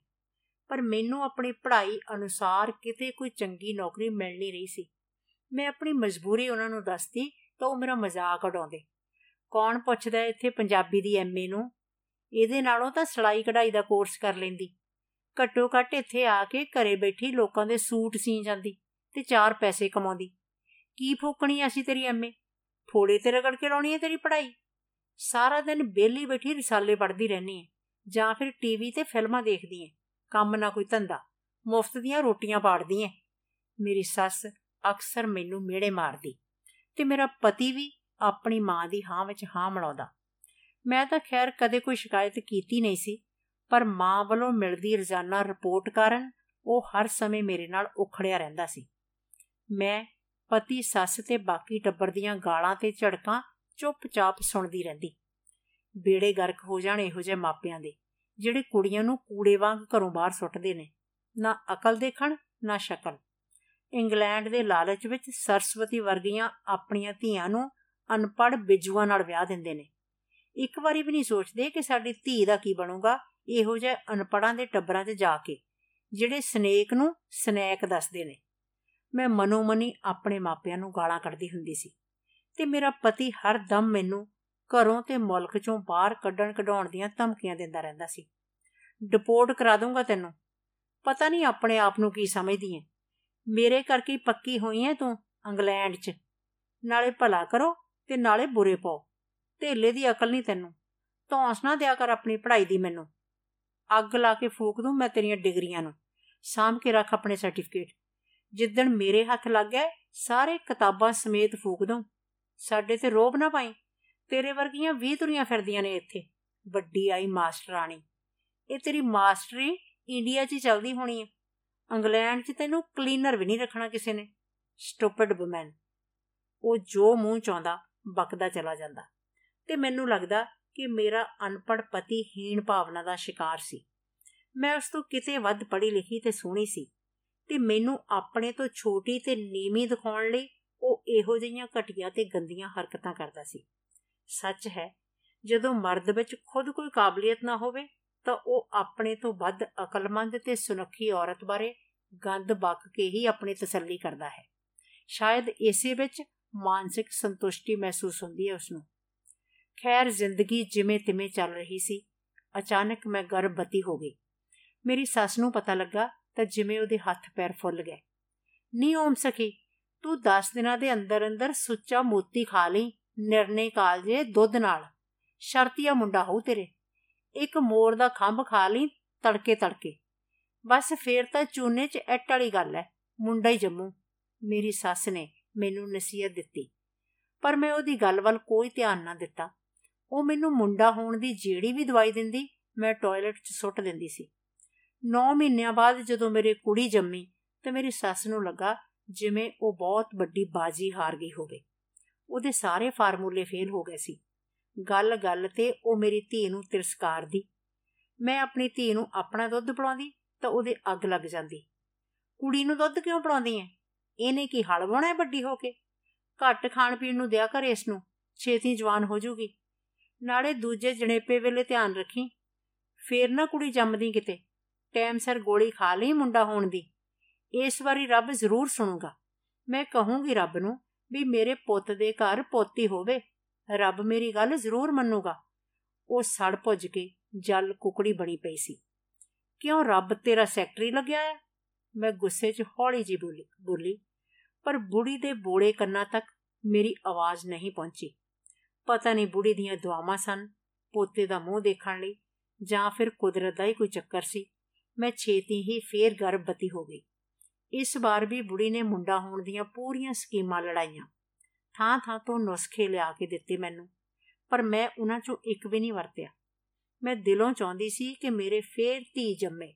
ਪਰ ਮੈਨੂੰ ਆਪਣੀ ਪੜ੍ਹਾਈ ਅਨੁਸਾਰ ਕਿਤੇ ਕੋਈ ਚੰਗੀ ਨੌਕਰੀ ਮਿਲ ਨਹੀਂ ਰਹੀ ਸੀ। ਮੈਂ ਆਪਣੀ ਮਜਬੂਰੀ ਉਹਨਾਂ ਨੂੰ ਦੱਸਦੀ ਤਾਂ ਉਹ ਮੇਰਾ ਮਜ਼ਾਕ ਉਡਾਉਂਦੇ। ਕੌਣ ਪੁੱਛਦਾ ਇੱਥੇ ਪੰਜਾਬੀ ਦੀ ਐਮਏ ਨੂੰ? ਇਹਦੇ ਨਾਲੋਂ ਤਾਂ ਸਲਾਈ ਕਢਾਈ ਦਾ ਕੋਰਸ ਕਰ ਲੈਂਦੀ। ਘੱਟੋ ਘੱਟ ਇੱਥੇ ਆ ਕੇ ਘਰੇ ਬੈਠੀ ਲੋਕਾਂ ਦੇ ਸੂਟ ਸੀ ਜਾਂਦੀ ਤੇ ਚਾਰ ਪੈਸੇ ਕਮਾਉਂਦੀ। ਕੀ ਫੋਕਣੀ ਅਸੀਂ ਤੇਰੀ ਐਮਏ ਥੋੜੇ ਤੇ ਰਗੜ ਕੇ ਲਾਉਣੀ ਹੈ ਤੇਰੀ ਪੜ੍ਹਾਈ? ਸਾਰਾ ਦਿਨ ਬੇਲੀ ਬੈਠੀ ਰਿਸਾਲੇ ਪੜ੍ਹਦੀ ਰਹਿਣੀ ਹੈ ਜਾਂ ਫਿਰ ਟੀਵੀ ਤੇ ਫਿਲਮਾਂ ਦੇਖਦੀ ਹੈ ਕੰਮ ਨਾ ਕੋਈ ਧੰਦਾ, ਮੁਫਤ ਦੀਆਂ ਰੋਟੀਆਂ ਪਾੜਦੀ ਹੈ ਮੇਰੀ ਸੱਸ ਅਕਸਰ ਮੈਨੂੰ ਮੇੜੇ ਮਾਰਦੀ ਤੇ ਮੇਰਾ ਪਤੀ ਵੀ ਆਪਣੀ ਮਾਂ ਦੀ ਹਾਂ ਵਿੱਚ ਹਾਂ ਮਿਲਾਉਂਦਾ ਮੈਂ ਤਾਂ ਖੈਰ ਕਦੇ ਕੋਈ ਸ਼ਿਕਾਇਤ ਕੀਤੀ ਨਹੀਂ ਸੀ, ਪਰ ਮਾਂ ਵੱਲੋਂ ਮਿਲਦੀ ਰੋਜ਼ਾਨਾ ਰਿਪੋਰਟ ਕਾਰਨ ਉਹ ਹਰ ਸਮੇਂ ਮੇਰੇ ਨਾਲ ਉਖੜਿਆ ਰਹਿੰਦਾ ਸੀ। ਮੈਂ ਪਤੀ, ਸੱਸ ਤੇ ਬਾਕੀ ਟੱਬਰ ਦੀਆਂ ਗਾਲਾਂ ਤੇ ਝੜਕਾਂ ਚੁੱਪਚਾਪ ਸੁਣਦੀ ਰਹਿੰਦੀ। ਬੇੜੇ ਗਰਕ ਹੋ ਜਾਣ ਇਹੋ ਜਿਹੇ ਮਾਪਿਆਂ ਦੇ, ਜਿਹੜੇ ਕੁੜੀਆਂ ਨੂੰ ਕੂੜੇ ਵਾਂਗ ਘਰੋਂ ਬਾਹਰ ਸੁੱਟਦੇ ਨੇ, ਨਾ ਅਕਲ ਦੇਖਣ, ਨਾ ਸ਼ਕਲ। ਇੰਗਲੈਂਡ ਦੇ ਲਾਲਚ ਵਿੱਚ ਸਰਸਵਤੀ ਵਰਗੀਆਂ ਆਪਣੀਆਂ ਧੀਆਂ ਨੂੰ ਅਨਪੜ ਬਿਜੂਆਂ ਨਾਲ ਵਿਆਹ ਦਿੰਦੇ ਨੇ। ਇੱਕ ਵਾਰੀ ਵੀ ਨਹੀਂ ਸੋਚਦੇ ਕਿ ਸਾਡੀ ਧੀ ਦਾ ਕੀ ਬਣੂਗਾ ਇਹੋ ਜਿਹੇ ਅਨਪੜਾਂ ਦੇ ਟੱਬਰਾਂ 'ਚ ਜਾ ਕੇ, ਜਿਹੜੇ ਸਨੇਕ ਨੂੰ ਸਨੈਕ ਦੱਸਦੇ ਨੇ। ਮੈਂ ਮਨੋ ਮਨੀ ਆਪਣੇ ਮਾਪਿਆਂ ਨੂੰ ਗਾਲਾਂ ਕੱਢਦੀ ਹੁੰਦੀ ਸੀ। ਤੇ ਮੇਰਾ ਪਤੀ ਹਰ ਦਮ ਮੈਨੂੰ ਘਰੋਂ ਤੇ ਮੁਲਕ ਚੋਂ ਬਾਹਰ ਕੱਢਣ ਕਢਾਉਣ ਦੀਆਂ ਧਮਕੀਆਂ ਦਿੰਦਾ ਰਹਿੰਦਾ ਸੀ। ਡਿਪੋਰਟ ਕਰਾ ਦੂੰਗਾ ਤੈਨੂੰ। ਪਤਾ ਨਹੀਂ ਆਪਣੇ ਆਪ ਨੂੰ ਕੀ ਸਮਝਦੀ ਐ ਮੇਰੇ ਕਰਕੇ ਪੱਕੀ ਹੋਈ ਐ ਤੂੰ ਇੰਗਲੈਂਡ 'ਚ। ਨਾਲੇ ਭਲਾ ਕਰੋ ਤੇ ਨਾਲੇ ਬੁਰੇ ਪਾਓ। ਢੇਲੇ ਦੀ ਅਕਲ ਨਹੀਂ ਤੈਨੂੰ। ਧੌਂਸ ਨਾ ਦਿਆ ਕਰ ਆਪਣੀ ਪੜ੍ਹਾਈ ਦੀ ਮੈਨੂੰ। ਅੱਗ ਲਾ ਕੇ ਫੂਕ ਦੂੰ ਮੈਂ ਤੇਰੀਆਂ ਡਿਗਰੀਆਂ ਨੂੰ। ਸਾਂਭ ਕੇ ਰੱਖ ਆਪਣੇ ਸਰਟੀਫਿਕੇਟ ਜਿੱਦਣ ਮੇਰੇ ਹੱਥ ਲੱਗ ਗਏ ਸਾਰੇ ਕਿਤਾਬਾਂ ਸਮੇਤ ਫੂਕ ਦੂੰ ਸਾਡੇ ਤੇ ਰੋਬ ਨਾ ਪਾਈ। ਤੇਰੇ ਵਰਗੀਆਂ 20 ਤੁਰੀਆਂ ਫਿਰਦੀਆਂ ਨੇ ਇੱਥੇ। ਵੱਡੀ ਆਈ ਮਾਸਟਰਾਣੀ ਇਹ ਤੇਰੀ ਮਾਸਟਰੀ ਇੰਡੀਆ 'ਚ ਚੱਲਦੀ ਹੋਣੀ ਹੈ ਇੰਗਲੈਂਡ 'ਚ ਤੈਨੂੰ ਕਲੀਨਰ ਵੀ ਨਹੀਂ ਰੱਖਣਾ ਕਿਸੇ ਨੇ। Stupid woman. ਉਹ ਜੋ ਮੂੰਹ ਚਾਹੁੰਦਾ, ਬਕਦਾ ਚਲਾ ਜਾਂਦਾ। ਤੇ ਮੈਨੂੰ ਲੱਗਦਾ ਕਿ ਮੇਰਾ ਅਨਪੜ ਪਤੀ ਹੀਣ ਭਾਵਨਾ ਦਾ ਸ਼ਿਕਾਰ ਸੀ। ਮੈਂ ਉਸ ਤੋਂ ਕਿਤੇ ਵੱਧ ਪੜ੍ਹੀ ਲਿਖੀ ਤੇ ਸੋਹਣੀ ਸੀ। ਤੇ ਮੈਨੂੰ ਆਪਣੇ ਤੋਂ ਛੋਟੀ ਤੇ ਨੀਵੀਂ ਦਿਖਾਉਣ ਲਈ ਉਹ ਇਹੋ ਜਿਹੀਆਂ ਘਟੀਆਂ ਤੇ ਗੰਦੀਆਂ ਹਰਕਤਾਂ ਕਰਦਾ ਸੀ। ਸੱਚ ਹੈ, ਜਦੋਂ ਮਰਦ ਵਿੱਚ ਖੁਦ ਕੋਈ ਕਾਬਲੀਅਤ ਨਾ ਹੋਵੇ, ਤਾਂ ਉਹ ਆਪਣੇ ਤੋਂ ਵੱਧ ਅਕਲਮੰਦ ਤੇ ਸੁਨੱਖੀ ਔਰਤ ਬਾਰੇ ਗੰਦ ਬਕ ਕੇ ਹੀ ਆਪਣੀ ਤਸੱਲੀ ਕਰਦਾ ਹੈ। ਸ਼ਾਇਦ ਇਸੇ ਵਿੱਚ ਮਾਨਸਿਕ ਸੰਤੁਸ਼ਟੀ ਮਹਿਸੂਸ ਹੁੰਦੀ ਹੈ ਉਸ ਨੂੰ ਖੈਰ, ਜ਼ਿੰਦਗੀ ਜਿਵੇਂ ਤਿਵੇਂ ਚੱਲ ਰਹੀ ਸੀ, ਅਚਾਨਕ ਮੈਂ ਗਰਭਵਤੀ ਹੋ ਗਈ। ਮੇਰੀ ਸੱਸ ਨੂੰ ਪਤਾ ਲੱਗਾ ਤਾਂ ਜਿਵੇਂ ਉਹਦੇ ਹੱਥ ਪੈਰ ਫੁੱਲ ਗਏ। ਨਹੀਂ ਓਮ ਸਖੀ ਤੂੰ 10 ਦਿਨਾਂ ਦੇ ਅੰਦਰ ਅੰਦਰ ਸੁੱਚਾ ਮੋਤੀ ਖਾ ਲਈ, ਨਿਰਣੇ ਕਾਲਜੇ ਦੁੱਧ ਨਾਲ। ਸ਼ਰਤੀਆ ਮੁੰਡਾ ਹੋਊ ਤੇਰੇ। ਇੱਕ ਮੋਰ ਦਾ ਖੰਭ ਖਾ ਲਈ ਤੜਕੇ ਤੜਕੇ ਬਸ ਫੇਰ ਤਾਂ ਚੂਨੇ 'ਚ ਐਟ ਵਾਲੀ ਗੱਲ ਐ, ਮੁੰਡਾ ਹੀ ਜੰਮੂ। ਮੇਰੀ ਸੱਸ ਨੇ ਮੈਨੂੰ ਨਸੀਹਤ ਦਿੱਤੀ। ਪਰ ਮੈਂ ਉਹਦੀ ਗੱਲ ਵੱਲ ਕੋਈ ਧਿਆਨ ਨਾ ਦਿੱਤਾ। ਉਹ ਮੈਨੂੰ ਮੁੰਡਾ ਹੋਣ ਦੀ ਜਿਹੜੀ ਵੀ ਦਵਾਈ ਦਿੰਦੀ, ਮੈਂ ਟਾਇਲਟ 'ਚ ਸੁੱਟ ਦਿੰਦੀ ਸੀ। 9 ਮਹੀਨਿਆਂ ਬਾਅਦ ਜਦੋਂ ਮੇਰੇ ਕੁੜੀ ਜੰਮੀ ਤੇ ਮੇਰੀ ਸੱਸ ਨੂੰ ਲੱਗਾ ਜਿਵੇਂ ਉਹ ਬਹੁਤ ਵੱਡੀ ਬਾਜੀ ਹਾਰ ਗਈ ਹੋਵੇ। ਉਹਦੇ ਸਾਰੇ ਫਾਰਮੂਲੇ ਫੇਲ ਹੋ ਗਏ ਸੀ। ਗੱਲ ਗੱਲ ਤੇ ਉਹ ਮੇਰੀ ਧੀ ਨੂੰ ਤਿਰਸਕਾਰਦੀ। ਮੈਂ ਆਪਣੀ ਧੀ ਨੂੰ ਆਪਣਾ ਦੁੱਧ ਪਿਲਾਉਂਦੀ ਤਾਂ ਉਹਦੇ ਅੱਗ ਲੱਗ ਜਾਂਦੀ। ਕੁੜੀ ਨੂੰ ਦੁੱਧ ਕਿਉਂ ਪਿਲਾਉਂਦੀ ਐ? ਇਹਨੇ ਕੀ ਹਲ ਬਣਾ ਵੱਡੀ ਹੋ ਕੇ? ਘੱਟ ਖਾਣ ਪੀਣ ਨੂੰ ਦਿਆ ਕਰ ਇਸ ਨੂੰ, ਛੇਤੀ ਜਵਾਨ ਹੋ ਜੂਗੀ। ਨਾਲੇ ਦੂਜੇ ਜਣੇਪੇ ਵੇਲੇ ਧਿਆਨ ਰੱਖੀ। ਫੇਰ ਨਾ ਕੁੜੀ ਜੰਮਦੀ ਕਿਤੇ। ਟਾਈਮ ਸਿਰ ਗੋਲੀ ਖਾ ਲਈ ਮੁੰਡਾ ਹੋਣ ਦੀ। ਇਸ ਵਾਰੀ ਰੱਬ ਜ਼ਰੂਰ ਸੁਣੂਗਾ। ਮੈਂ ਕਹੂੰਗੀ ਰੱਬ ਨੂੰ ਵੀ ਮੇਰੇ ਪੁੱਤ ਦੇ ਘਰ ਪੋਤੀ ਹੋਵੇ, ਰੱਬ ਮੇਰੀ ਗੱਲ ਜ਼ਰੂਰ ਮੰਨੂਗਾ। ਉਹ ਸੜ ਭੁੱਜ ਕੇ ਜਲ ਕੁਕੜੀ ਬਣੀ ਪਈ ਸੀ। ਕਿਉਂ ਰੱਬ ਤੇਰਾ ਸੈਕਟਰੀ ਲੱਗਿਆ ਹੈ? ਮੈਂ ਗੁੱਸੇ 'ਚ ਹੌਲੀ ਜੀ ਬੋਲੀ ਬੋਲੀ, ਪਰ ਬੁੜੀ ਦੇ ਬੋੜੇ ਕੰਨਾਂ ਤੱਕ ਮੇਰੀ ਆਵਾਜ਼ ਨਹੀਂ ਪਹੁੰਚੀ। ਪਤਾ ਨਹੀਂ ਬੁੜੀ ਦੀਆਂ ਦੁਆਵਾਂ ਸਨ, ਪੋਤੇ ਦਾ ਮੂੰਹ ਦੇਖਣ ਲਈ ਜਾਂ ਫਿਰ ਕੁਦਰਤ ਦਾ ਹੀ ਕੋਈ ਚੱਕਰ ਸੀ। ਮੈਂ ਛੇਤੀ ਹੀ ਫੇਰ ਗਰਭਵਤੀ ਹੋ ਗਈ। ਇਸ ਵਾਰ ਵੀ ਬੁੜੀ ਨੇ ਮੁੰਡਾ ਹੋਣ ਦੀਆਂ ਪੂਰੀਆਂ ਸਕੀਮਾਂ ਲੜਾਈਆਂ। ਥਾਂ ਥਾਂ ਤੋਂ ਨੁਸਖੇ ਲਿਆ ਕੇ ਦਿੱਤੇ ਮੈਨੂੰ, ਪਰ ਮੈਂ ਉਹਨਾਂ ਚੋਂ ਇੱਕ ਵੀ ਨਹੀਂ ਵਰਤਿਆ। ਮੈਂ ਦਿਲੋਂ ਚਾਹੁੰਦੀ ਸੀ ਕਿ ਮੇਰੇ ਫੇਰ ਧੀ ਜੰਮੇ।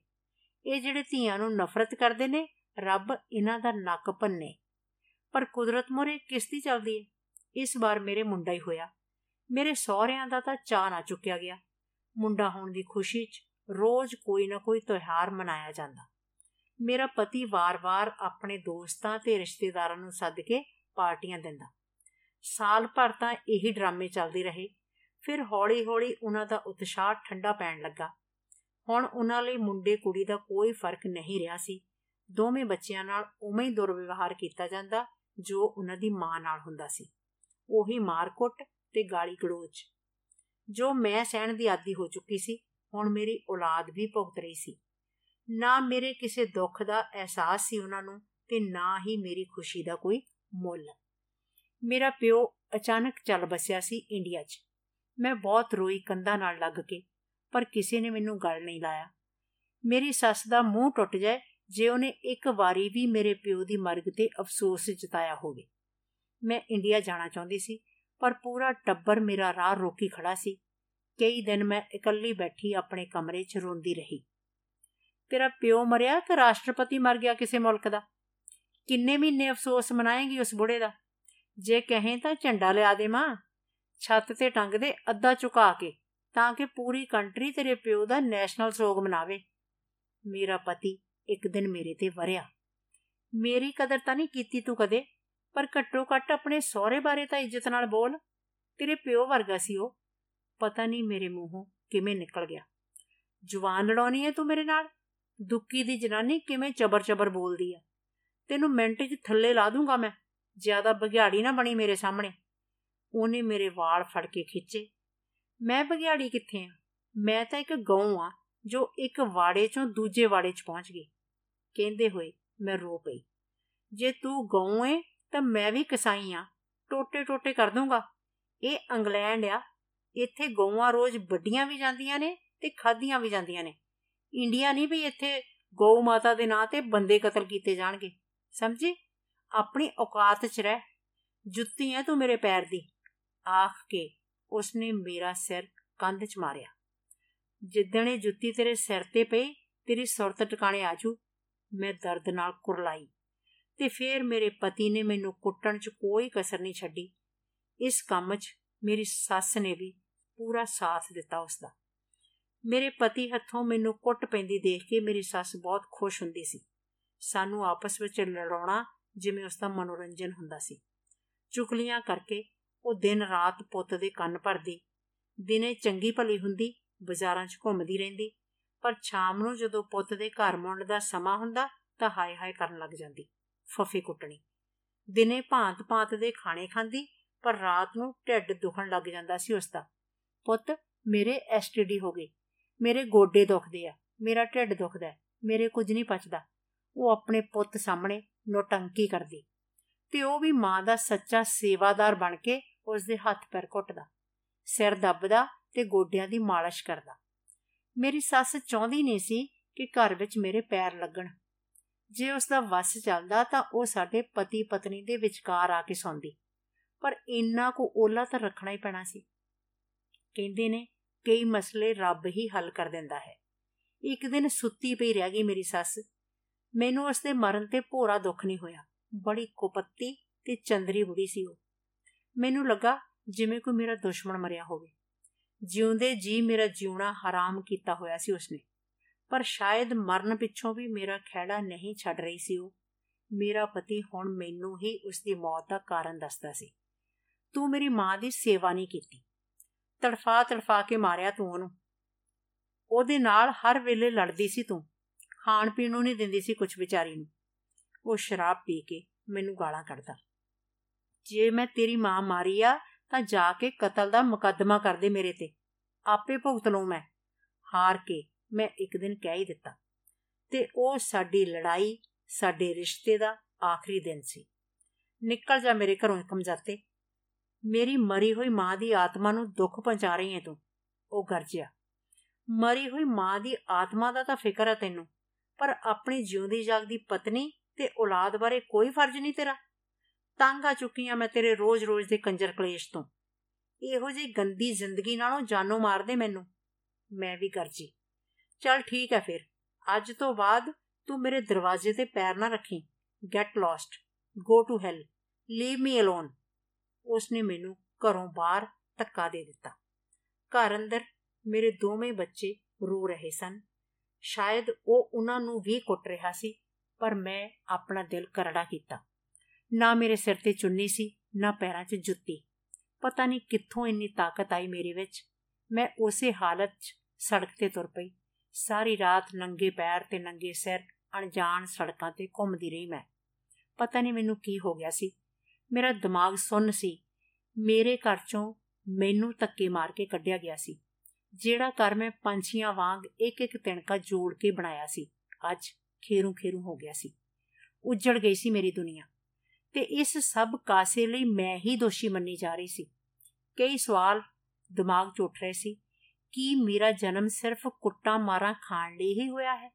ਇਹ ਜਿਹੜੇ ਧੀਆਂ ਨੂੰ ਨਫ਼ਰਤ ਕਰਦੇ ਨੇ, ਰੱਬ ਇਹਨਾਂ ਦਾ ਨੱਕ ਭੰਨੇ। ਪਰ ਕੁਦਰਤ ਮੋਰੇ ਕਿਸ ਦੀ ਚੱਲਦੀ ਹੈ ਇਸ ਵਾਰ ਮੇਰੇ ਮੁੰਡਾ ਹੀ ਹੋਇਆ। ਮੇਰੇ ਸਹੁਰਿਆਂ ਦਾ ਤਾਂ ਚਾਹ ਨਾ ਚੁੱਕਿਆ ਗਿਆ। ਮੁੰਡਾ ਹੋਣ ਦੀ ਖੁਸ਼ੀ 'ਚ ਰੋਜ਼ ਕੋਈ ਨਾ ਕੋਈ ਤਿਉਹਾਰ ਮਨਾਇਆ ਜਾਂਦਾ। ਮੇਰਾ ਪਤੀ ਵਾਰ-ਵਾਰ ਆਪਣੇ ਦੋਸਤਾਂ ਤੇ ਰਿਸ਼ਤੇਦਾਰਾਂ ਨੂੰ ਸੱਦ ਕੇ ਪਾਰਟੀਆਂ ਦਿੰਦਾ। ਸਾਲ ਭਰ ਤਾਂ ਇਹੀ ਡਰਾਮੇ ਚੱਲਦੇ ਰਹੇ। ਫਿਰ ਹੌਲੀ-ਹੌਲੀ ਉਹਨਾਂ ਦਾ ਉਤਸ਼ਾਹ ਠੰਡਾ ਪੈਣ ਲੱਗਾ। ਹੁਣ ਉਹਨਾਂ ਲਈ ਮੁੰਡੇ ਕੁੜੀ ਦਾ ਕੋਈ ਫ਼ਰਕ ਨਹੀਂ ਰਿਹਾ ਸੀ। ਦੋਵੇਂ ਬੱਚਿਆਂ ਨਾਲ ਉਵੇਂ ਹੀ ਦੁਰਵਿਵਹਾਰ ਕੀਤਾ ਜਾਂਦਾ ਜੋ ਉਹਨਾਂ ਦੀ ਮਾਂ ਨਾਲ ਹੁੰਦਾ ਸੀ। ਉਹੀ ਮਾਰਕੁੱਟ ਤੇ ਗਾਲੀ ਗਲੋਚ ਜੋ ਮੈਂ ਸਹਿਣ ਦੀ ਆਦੀ ਹੋ ਚੁੱਕੀ ਸੀ, ਹੁਣ ਮੇਰੀ ਔਲਾਦ ਵੀ ਭੁਗਤ ਰਹੀ ਸੀ। ਨਾ ਮੇਰੇ ਕਿਸੇ ਦੁੱਖ ਦਾ ਅਹਿਸਾਸ ਸੀ ਉਹਨਾਂ ਨੂੰ ਤੇ ਨਾ ਹੀ ਮੇਰੀ ਖੁਸ਼ੀ ਦਾ ਕੋਈ ਮੁੱਲ। ਮੇਰਾ ਪਿਓ ਅਚਾਨਕ ਚੱਲ ਬਸਿਆ ਸੀ ਇੰਡੀਆ 'ਚ। ਮੈਂ ਬਹੁਤ ਰੋਈ ਕੰਧਾਂ ਨਾਲ ਲੱਗ ਕੇ, ਪਰ ਕਿਸੇ ਨੇ ਮੈਨੂੰ ਗੱਲ ਨਹੀਂ ਲਾਇਆ। ਮੇਰੀ ਸੱਸ ਦਾ ਮੂੰਹ ਟੁੱਟ ਜਾਏ ਜੇ ਉਹਨੇ ਇੱਕ ਵਾਰੀ ਵੀ ਮੇਰੇ ਪਿਓ ਦੀ ਮਰਗ ਤੇ ਅਫਸੋਸ ਜਤਾਇਆ ਹੋਵੇ। ਮੈਂ ਇੰਡੀਆ ਜਾਣਾ ਚਾਹੁੰਦੀ ਸੀ, ਪਰ ਪੂਰਾ ਟੱਬਰ ਮੇਰਾ ਰਾਹ ਰੋਕੀ ਖੜਾ ਸੀ। ਕਈ ਦਿਨ ਮੈਂ ਇਕੱਲੀ ਬੈਠੀ ਆਪਣੇ ਕਮਰੇ 'ਚ ਰੋਂਦੀ ਰਹੀ। ਤੇਰਾ ਪਿਓ ਮਰਿਆ ਕਿ ਰਾਸ਼ਟਰਪਤੀ ਮਰ ਗਿਆ ਕਿਸੇ ਮੁਲਕ ਦਾ? ਕਿੰਨੇ ਮਹੀਨੇ ਅਫਸੋਸ ਮਨਾਏਗੀ ਉਸ ਬੁੜੇ ਦਾ? ਜੇ ਕਹੇ ਤਾਂ ਝੰਡਾ ਲਿਆ ਦੇ ਮਾਂ, ਛੱਤ ਤੇ ਟੰਗ ਦੇ ਅੱਧਾ ਝੁਕਾ ਕੇ, ਤਾਂ ਕਿ ਪੂਰੀ ਕੰਟਰੀ ਤੇਰੇ ਪਿਓ ਦਾ ਨੈਸ਼ਨਲ ਸੋਗ ਮਨਾਵੇ। ਮੇਰਾ ਪਤੀ ਇੱਕ ਦਿਨ ਮੇਰੇ ਤੇ ਵਰਿਆ। ਮੇਰੀ ਕਦਰ ਤਾਂ ਨਹੀਂ ਕੀਤੀ ਤੂੰ ਕਦੇ, ਪਰ ਘੱਟੋ ਘੱਟ ਆਪਣੇ ਸਹੁਰੇ ਬਾਰੇ ਤਾਂ ਇੱਜ਼ਤ ਨਾਲ ਬੋਲ। ਤੇਰੇ ਪਿਓ ਵਰਗਾ ਸੀ ਉਹ। ਪਤਾ ਨਹੀਂ ਮੇਰੇ ਮੂੰਹੋਂ ਕਿਵੇਂ ਨਿਕਲ ਗਿਆ। ਜਵਾਨ ਲੜਾਉਣੀ ਹੈ ਤੂੰ ਮੇਰੇ ਨਾਲ? ਦੁੱਕੀ ਦੀ ਜਨਾਨੀ ਕਿਵੇਂ ਚਬਰ-ਚਬਰ ਬੋਲਦੀ ਆ? ਤੈਨੂੰ ਮਿੰਟ 'ਚ ਥੱਲੇ ਲਾ ਦੂੰਗਾ ਮੈਂ। ਜ਼ਿਆਦਾ ਬਗਿਆੜੀ ਨਾ ਬਣੀ ਮੇਰੇ ਸਾਹਮਣੇ। ਉਹਨੇ ਮੇਰੇ ਵਾਲ ਫੜ ਕੇ ਖਿੱਚੇ। ਮੈਂ ਬਗਿਆੜੀ ਕਿੱਥੇ ਆ? ਮੈਂ ਤਾਂ ਇੱਕ ਗਊ ਆ, ਜੋ ਇੱਕ ਵਾੜੇ 'ਚੋਂ ਦੂਜੇ ਵਾੜੇ 'ਚ ਪਹੁੰਚ ਗਈ। ਕਹਿੰਦੇ ਹੋਏ ਮੈਂ ਰੋ ਪਈ। ਜੇ ਤੂੰ ਗਊ ਏ, ਤਾਂ ਮੈਂ ਵੀ ਕਸਾਈ ਆ। ਟੋਟੇ ਟੋਟੇ ਕਰ ਦੂੰਗਾ। ਇਹ ਇੰਗਲੈਂਡ ਆ। ਇੱਥੇ ਗਊਆਂ ਰੋਜ਼ ਵੱਡੀਆਂ ਵੀ ਜਾਂਦੀਆਂ ਨੇ ਤੇ ਖਾਧੀਆਂ ਵੀ ਜਾਂਦੀਆਂ ਨੇ। ਇੰਡੀਆ ਨਹੀਂ ਵੀ ਇੱਥੇ ਗਊ ਮਾਤਾ ਦੇ ਨਾਂ ਤੇ ਬੰਦੇ ਕਤਲ ਕੀਤੇ ਜਾਣਗੇ। ਸਮਝੀ? ਆਪਣੀ ਔਕਾਤ 'ਚ ਰਹਿ। ਜੁੱਤੀ ਐ ਤੂੰ ਮੇਰੇ ਪੈਰ ਦੀ। ਆਖ ਕੇ ਉਸਨੇ ਮੇਰਾ ਸਿਰ ਕੰਧ 'ਚ ਮਾਰਿਆ। ਜਿੱਦਣੇ ਜੁੱਤੀ ਤੇਰੇ ਸਿਰ ਤੇ ਪਈ, ਤੇਰੀ ਸੁਰਤ ਟਿਕਾਣੇ ਆਜੂ, ਮੈਂ ਦਰਦ ਨਾਲ ਕੁਰਲਾਈ। ਤੇ ਫੇਰ ਮੇਰੇ ਪਤੀ ਨੇ ਮੈਨੂੰ ਕੁੱਟਣ 'ਚ ਕੋਈ ਕਸਰ ਨਹੀਂ ਛੱਡੀ। ਇਸ ਕੰਮ 'ਚ ਮੇਰੀ ਸੱਸ ਨੇ ਵੀ ਪੂਰਾ ਸਾਥ ਦਿੱਤਾ ਉਸ ਦਾ ਮੇਰੇ ਪਤੀ ਹੱਥੋਂ ਮੈਨੂੰ ਕੁੱਟ ਪੈਂਦੀ ਦੇਖ ਕੇ ਮੇਰੀ ਸੱਸ ਬਹੁਤ ਖੁਸ਼ ਹੁੰਦੀ ਸੀ। ਸਾਨੂੰ ਆਪਸ ਵਿੱਚ ਲੜਾਉਣਾ ਜਿਵੇਂ ਉਸ ਦਾ ਮਨੋਰੰਜਨ ਹੁੰਦਾ ਸੀ। ਚੁਗਲੀਆਂ ਕਰਕੇ ਉਹ ਦਿਨ ਰਾਤ ਪੁੱਤ ਦੇ ਕੰਨ ਭਰਦੀ, ਦਿਨੇ ਚੰਗੀ ਭਲੀ ਹੁੰਦੀ, ਬਾਜ਼ਾਰਾਂ 'ਚ ਘੁੰਮਦੀ ਰਹਿੰਦੀ, ਪਰ ਸ਼ਾਮ ਨੂੰ ਜਦੋਂ ਪੁੱਤ ਦੇ ਘਰ ਮੁੰਡ ਦਾ ਸਮਾਂ ਹੁੰਦਾ ਤਾਂ ਹਾਏ ਹਾਏ ਕਰਨ ਲੱਗ ਜਾਂਦੀ, ਫਫੇ ਕੁੱਟਣੀ। ਦਿਨੇ ਭਾਂਤ ਭਾਂਤ ਦੇ ਖਾਣੇ ਖਾਂਦੀ, ਪਰ ਰਾਤ ਨੂੰ ਢਿੱਡ ਦੁਖਣ ਲੱਗ ਜਾਂਦਾ ਸੀ ਉਸ ਦਾ। ਪੁੱਤ ਮੇਰੇ ਐਸਟੀਡੀ ਹੋ ਗਈ ਮੇਰੇ ਗੋਡੇ ਦੁਖਦੇ ਆ, ਮੇਰਾ ਢਿੱਡ ਦੁਖਦਾ ਮੇਰੇ ਕੁਝ ਨਹੀਂ ਪਚਦਾ। ਉਹ ਆਪਣੇ ਪੁੱਤ ਸਾਹਮਣੇ ਨੋਟੰਕੀ ਕਰਦੀ ਤੇ ਉਹ ਵੀ ਮਾਂ ਦਾ ਸੱਚਾ ਸੇਵਾਦਾਰ ਬਣ ਕੇ ਉਸ ਦੇ ਹੱਥ ਪੈਰ ਘੁੱਟਦਾ, ਸਿਰ ਦੱਬਦਾ ਤੇ ਗੋਡਿਆਂ ਦੀ ਮਾਲਿਸ਼ ਕਰਦਾ। ਮੇਰੀ ਸੱਸ ਚਾਹੁੰਦੀ ਨਹੀਂ ਸੀ ਕਿ ਘਰ ਵਿੱਚ ਮੇਰੇ ਪੈਰ ਲੱਗਣ। ਜੇ ਉਸ ਦਾ ਵਸ ਚੱਲਦਾ ਤਾਂ ਉਹ ਸਾਡੇ ਪਤੀ ਪਤਨੀ ਦੇ ਵਿਚਕਾਰ ਆ ਕੇ ਸੌਂਦੀ, ਪਰ ਇੰਨਾ ਕੋ ਓਲਾ ਤਾਂ ਰੱਖਣਾ ਹੀ ਪੈਣਾ ਸੀ। ਕਹਿੰਦੇ ਨੇ ਕਈ ਮਸਲੇ ਰੱਬ ਹੀ ਹੱਲ ਕਰ ਦਿੰਦਾ ਹੈ। ਇੱਕ ਦਿਨ ਸੁੱਤੀ ਪਈ ਰਹਿ ਗਈ ਮੇਰੀ ਸੱਸ। ਮੈਨੂੰ ਉਸ ਦੇ ਮਰਨ ਤੇ ਭੋਰਾ ਦੁੱਖ ਨਹੀਂ ਹੋਇਆ। ਬੜੀ ਕੁਪੱਤੀ ਤੇ ਚੰਦਰੀ ਬੁੜੀ ਸੀ ਉਹ। ਮੈਨੂੰ ਲੱਗਾ ਜਿਵੇਂ ਕੋਈ ਮੇਰਾ ਦੁਸ਼ਮਣ ਮਰਿਆ ਹੋਵੇ। ਜਿਉਂਦੇ ਜੀ ਮੇਰਾ ਜਿਉਣਾ ਹਰਾਮ ਕੀਤਾ ਹੋਇਆ ਸੀ ਉਸਨੇ। ਪਰ ਸ਼ਾਇਦ ਮਰਨ ਪਿੱਛੋਂ ਵੀ ਮੇਰਾ ਖਿਹੜਾ ਨਹੀਂ ਛੱਡ ਰਹੀ ਸੀ ਉਹ। ਮੇਰਾ ਪਤੀ ਹੁਣ ਮੈਨੂੰ ਹੀ ਉਸ ਦੀ ਮੌਤ ਦਾ ਕਾਰਨ ਦੱਸਦਾ ਸੀ। ਤੂੰ ਮੇਰੀ ਮਾਂ ਦੀ ਸੇਵਾ ਨਹੀਂ ਕੀਤੀ। ਤੜਫਾ ਤੜਫਾ ਕੇ ਮਾਰਿਆ ਤੂੰ ਉਹਨੂੰ। ਉਹਦੇ ਨਾਲ ਹਰ ਵੇਲੇ ਲੜਦੀ ਸੀ ਤੂੰ। ਖਾਣ ਪੀਣ ਨੂੰ ਨਹੀਂ ਦਿੰਦੀ ਸੀ ਕੁਝ ਵਿਚਾਰੀ ਨੂੰ। ਉਹ ਸ਼ਰਾਬ ਪੀ ਕੇ ਮੈਨੂੰ ਗਾਲਾਂ ਕੱਢਦਾ। ਜੇ ਮੈਂ ਤੇਰੀ ਮਾਂ ਮਾਰੀ ਆ, ਤਾਂ ਜਾ ਕੇ ਕਤਲ ਦਾ ਮੁਕੱਦਮਾ ਕਰ ਦੇ ਮੇਰੇ ਤੇ। ਆਪੇ ਭੁਗਤ ਲਵਾਂ ਮੈਂ। ਹਾਰ ਕੇ ਮੈਂ ਇੱਕ ਦਿਨ ਕਹਿ ਹੀ ਦਿੱਤਾ। ਤੇ ਉਹ ਸਾਡੀ ਲੜਾਈ, ਸਾਡੇ ਰਿਸ਼ਤੇ ਦਾ ਆਖਰੀ ਦਿਨ ਸੀ। ਨਿਕਲ ਜਾ ਮੇਰੇ ਘਰੋਂ ਕਮਜ਼ਾਤੇ ਮੇਰੀ ਮਰੀ ਹੋਈ ਮਾਂ ਦੀ ਆਤਮਾ ਨੂੰ ਦੁੱਖ ਪਹੁੰਚਾ ਰਹੀ ਹੈ ਤੂੰ। ਉਹ ਗਰਜਿਆ। ਮਰੀ ਹੋਈ ਮਾਂ ਦੀ ਆਤਮਾ ਦਾ ਤਾਂ ਫਿਕਰ ਹੈ ਤੈਨੂੰ, ਪਰ ਆਪਣੀ ਜਿਉਂਦੀ ਜਾਗਦੀ ਪਤਨੀ ਤੇ ਔਲਾਦ ਬਾਰੇ ਕੋਈ ਫਰਜ਼ ਨਹੀਂ ਤੇਰਾ। ਤੰਗ ਆ ਚੁੱਕੀ ਆ ਮੈਂ ਤੇਰੇ ਰੋਜ਼-ਰੋਜ਼ ਦੇ ਕੰਜਰ ਕਲੇਸ਼ ਤੋਂ। ਇਹੋ ਜਿਹੀ ਗੰਦੀ ਜ਼ਿੰਦਗੀ ਨਾਲੋਂ ਜਾਨੋਂ ਮਾਰ ਦੇ ਮੈਨੂੰ। ਮੈਂ ਵੀ ਗਰਜੀ। ਚਲ ਠੀਕ ਹੈ ਫਿਰ। ਅੱਜ ਤੋਂ ਬਾਅਦ ਤੂੰ ਮੇਰੇ ਦਰਵਾਜ਼ੇ ਤੇ ਪੈਰ ਨਾ ਰੱਖੀ। Get lost go to hell leave me alone ਉਸਨੇ ਮੈਨੂੰ ਘਰੋਂ ਬਾਹਰ ਧੱਕਾ ਦੇ ਦਿੱਤਾ। ਘਰ ਅੰਦਰ ਮੇਰੇ ਦੋਵੇਂ ਬੱਚੇ ਰੋ ਰਹੇ ਸਨ। ਸ਼ਾਇਦ ਉਹ ਉਹਨਾਂ ਨੂੰ ਵੀ ਕੁੱਟ ਰਿਹਾ ਸੀ, ਪਰ ਮੈਂ ਆਪਣਾ ਦਿਲ ਕਰੜਾ ਕੀਤਾ। ਨਾ ਮੇਰੇ ਸਿਰ ਤੇ ਚੁੰਨੀ ਸੀ, ਨਾ ਪੈਰਾਂ 'ਚ ਜੁੱਤੀ। ਪਤਾ ਨਹੀਂ ਕਿੱਥੋਂ ਇੰਨੀ ਤਾਕਤ ਆਈ ਮੇਰੇ ਵਿੱਚ। ਮੈਂ ਉਸੇ ਹਾਲਤ 'ਚ ਸੜਕ ਤੇ ਤੁਰ ਪਈ। ਸਾਰੀ ਰਾਤ ਨੰਗੇ ਪੈਰ ਤੇ ਨੰਗੇ ਸਿਰ ਅਣਜਾਣ ਸੜਕਾਂ ਤੇ ਘੁੰਮਦੀ ਰਹੀ ਮੈਂ। ਪਤਾ ਨਹੀਂ ਮੈਨੂੰ ਕੀ ਹੋ ਗਿਆ ਸੀ। ਮੇਰਾ ਦਿਮਾਗ ਸੁੰਨ ਸੀ। ਮੇਰੇ ਘਰ ਚੋਂ ਮੈਨੂੰ ਧੱਕੇ ਮਾਰ ਕੇ ਕੱਢਿਆ ਗਿਆ ਸੀ, ਜਿਹੜਾ ਘਰ ਮੈਂ ਪੰਛੀਆਂ ਵਾਂਗ ਇੱਕ ਇੱਕ ਤਿਣਕਾ ਜੋੜ ਕੇ ਬਣਾਇਆ ਸੀ। ਅੱਜ ਖੇਰੂ ਖੇਰੂ ਹੋ ਗਿਆ ਸੀ। ਉੱਜੜ ਗਈ ਸੀ ਮੇਰੀ ਦੁਨੀਆ। ਤੇ ਇਸ ਸਭ ਕਾਸੇ ਲਈ ਮੈਂ ਹੀ ਦੋਸ਼ੀ ਮੰਨੀ ਜਾ ਰਹੀ ਸੀ। ਕਈ ਸਵਾਲ ਦਿਮਾਗ 'ਚ ਉੱਠ ਰਹੇ ਸੀ ਕੀ ਮੇਰਾ ਜਨਮ ਸਿਰਫ ਕੁੱਟਾਂ ਮਾਰਾਂ ਖਾਣ ਲਈ ਹੀ ਹੋਇਆ ਹੈ।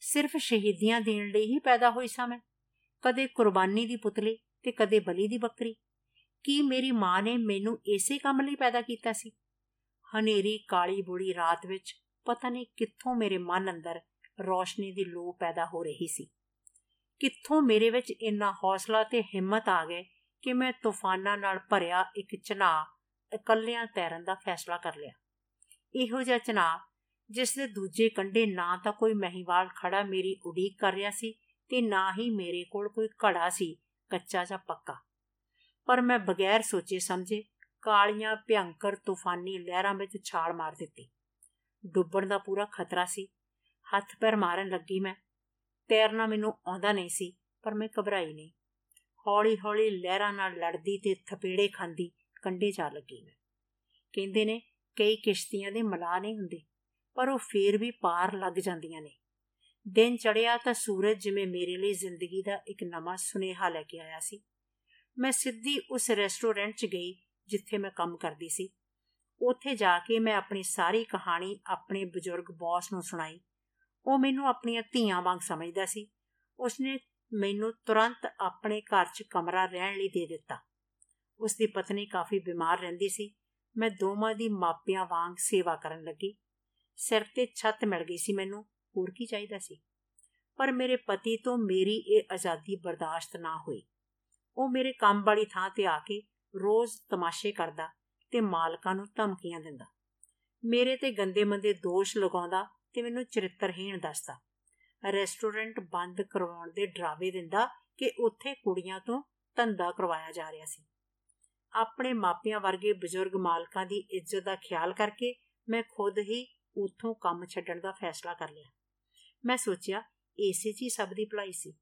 ਸਿਰਫ ਸ਼ਹੀਦੀਆਂ ਦੇਣ ਲਈ ਹੀ ਪੈਦਾ ਹੋਈ ਸਾਂ ਮੈਂ। ਕਦੇ ਕੁਰਬਾਨੀ ਦੀ ਪੁਤਲੀ ਤੇ ਕਦੇ ਬਲੀ ਦੀ ਬੱਕਰੀ? ਕੀ ਮੇਰੀ ਮਾਂ ਨੇ ਮੈਨੂੰ ਇਸੇ ਕੰਮ ਲਈ ਪੈਦਾ ਕੀਤਾ ਸੀ? ਹਨੇਰੀ ਕਾਲੀ ਬੁੜੀ ਰਾਤ ਵਿੱਚ ਪਤਾ ਨਹੀਂ ਕਿੱਥੋਂ ਮੇਰੇ ਮਨ ਅੰਦਰ ਰੋਸ਼ਨੀ ਦੀ ਲੋ ਪੈਦਾ ਹੋ ਰਹੀ ਸੀ। ਕਿੱਥੋਂ ਮੇਰੇ ਵਿੱਚ ਇੰਨਾ ਹੌਸਲਾ ਤੇ ਹਿੰਮਤ ਆ ਗਏ ਕਿ ਮੈਂ ਤੂਫਾਨਾਂ ਨਾਲ ਭਰਿਆ ਇੱਕ ਚਨਾ ਇਕੱਲਿਆਂ ਤੈਰਨ ਦਾ ਫੈਸਲਾ ਕਰ ਲਿਆ। ਇਹੋ ਜਿਹਾ ਚਨਾ ਜਿਸ ਦੇ ਦੂਜੇ ਕੰਢੇ ਨਾ ਤਾਂ ਕੋਈ ਮਹੀਵਾਲ ਖੜਾ ਮੇਰੀ ਉਡੀਕ ਕਰ ਰਿਹਾ ਸੀ ਤੇ ਨਾ ਹੀ ਮੇਰੇ ਕੋਲ ਕੋਈ ਘੜਾ ਸੀ ਕੱਚਾ ਜਾਂ ਪੱਕਾ। ਪਰ ਮੈਂ ਬਗੈਰ ਸੋਚੇ ਸਮਝੇ ਕਾਲੀਆਂ ਭਿਆੰਕਰ ਤੂਫਾਨੀ ਲਹਿਰਾਂ ਵਿੱਚ ਛਾਲ ਮਾਰ ਦਿੱਤੀ। ਡੁੱਬਣ ਦਾ ਪੂਰਾ ਖਤਰਾ ਸੀ। ਹੱਥ ਪੈਰ ਮਾਰਨ ਲੱਗੀ ਮੈਂ। ਤੈਰਨਾ ਮੈਨੂੰ ਆਉਂਦਾ ਨਹੀਂ ਸੀ, ਪਰ ਮੈਂ ਘਬਰਾਈ ਨਹੀਂ। ਹੌਲੀ-ਹੌਲੀ ਲਹਿਰਾਂ ਨਾਲ ਲੜਦੀ ਤੇ ਥਪੇੜੇ ਖਾਂਦੀ ਕੰਡੇ ਜਾ ਲੱਗੀ ਮੈਂ। ਕਹਿੰਦੇ ਨੇ, ਕਈ ਕਿਸ਼ਤੀਆਂ ਦੇ ਮਲਾ ਨਹੀਂ ਹੁੰਦੇ, ਪਰ ਉਹ ਫੇਰ ਵੀ ਪਾਰ ਲੱਗ ਜਾਂਦੀਆਂ ਨੇ। ਦਿਨ ਚੜਿਆ ਤਾਂ ਸੂਰਜ ਜਿਵੇਂ ਮੇਰੇ ਲਈ ਜ਼ਿੰਦਗੀ ਦਾ ਇੱਕ ਨਵਾਂ ਸੁਨੇਹਾ ਲੈ ਕੇ ਆਇਆ ਸੀ। ਮੈਂ ਸਿੱਧੀ ਉਸ ਰੈਸਟੋਰੈਂਟ 'ਚ ਗਈ ਜਿੱਥੇ ਮੈਂ ਕੰਮ ਕਰਦੀ ਸੀ। ਉੱਥੇ ਜਾ ਕੇ ਮੈਂ ਆਪਣੀ ਸਾਰੀ ਕਹਾਣੀ ਆਪਣੇ ਬਜ਼ੁਰਗ ਬੌਸ ਨੂੰ ਸੁਣਾਈ। ਉਹ ਮੈਨੂੰ ਆਪਣੀਆਂ ਧੀਆਂ ਵਾਂਗ ਸਮਝਦਾ ਸੀ। ਉਸਨੇ ਮੈਨੂੰ ਤੁਰੰਤ ਆਪਣੇ ਘਰ 'ਚ ਕਮਰਾ ਰਹਿਣ ਲਈ ਦੇ ਦਿੱਤਾ। ਉਸ ਦੀ ਪਤਨੀ ਕਾਫੀ ਬਿਮਾਰ ਰਹਿੰਦੀ ਸੀ। ਮੈਂ ਦੋਵਾਂ ਦੀ ਮਾਪਿਆਂ ਵਾਂਗ ਸੇਵਾ ਕਰਨ ਲੱਗੀ। ਸਿਰ ਤੇ ਛੱਤ ਮਿਲ ਗਈ ਸੀ ਮੈਨੂੰ। ਹੋਰ ਕੀ ਚਾਹੀਦਾ ਸੀ? ਪਰ ਮੇਰੇ ਪਤੀ ਤੋਂ ਮੇਰੀ ਇਹ ਆਜ਼ਾਦੀ ਬਰਦਾਸ਼ਤ ਨਾ ਹੋਈ। ਉਹ ਮੇਰੇ ਕੰਮ ਵਾਲੀ ਥਾਂ ਤੇ ਆ ਕੇ ਰੋਜ਼ ਤਮਾਸ਼ੇ ਕਰਦਾ ਤੇ ਮਾਲਕਾਂ ਨੂੰ ਧਮਕੀਆਂ ਦਿੰਦਾ। ਮੇਰੇ ਤੇ ਗੰਦੇ ਮੰਦੇ ਦੋਸ਼ ਲਗਾਉਂਦਾ ਤੇ ਮੈਨੂੰ ਚਰਿੱਤਰਹੀਣ ਦੱਸਦਾ। ਰੈਸਟੋਰੈਂਟ ਬੰਦ ਕਰਵਾਉਣ ਦੇ ਡਰਾਵੇ ਦਿੰਦਾ ਕਿ ਉੱਥੇ ਕੁੜੀਆਂ ਤੋਂ ਧੰਦਾ ਕਰਵਾਇਆ ਜਾ ਰਿਹਾ ਸੀ। ਆਪਣੇ ਮਾਪਿਆਂ ਵਰਗੇ ਬਜ਼ੁਰਗ ਮਾਲਕਾਂ ਦੀ ਇੱਜ਼ਤ ਦਾ ਖਿਆਲ ਕਰਕੇ ਮੈਂ ਖੁਦ ਹੀ ਉੱਥੋਂ ਕੰਮ ਛੱਡਣ ਦਾ ਫੈਸਲਾ ਕਰ ਲਿਆ। ਮੈਂ ਸੋਚਿਆ, ਏਸੇ 'ਚ ਹੀ ਸਭ ਦੀ ਭਲਾਈ ਸੀ।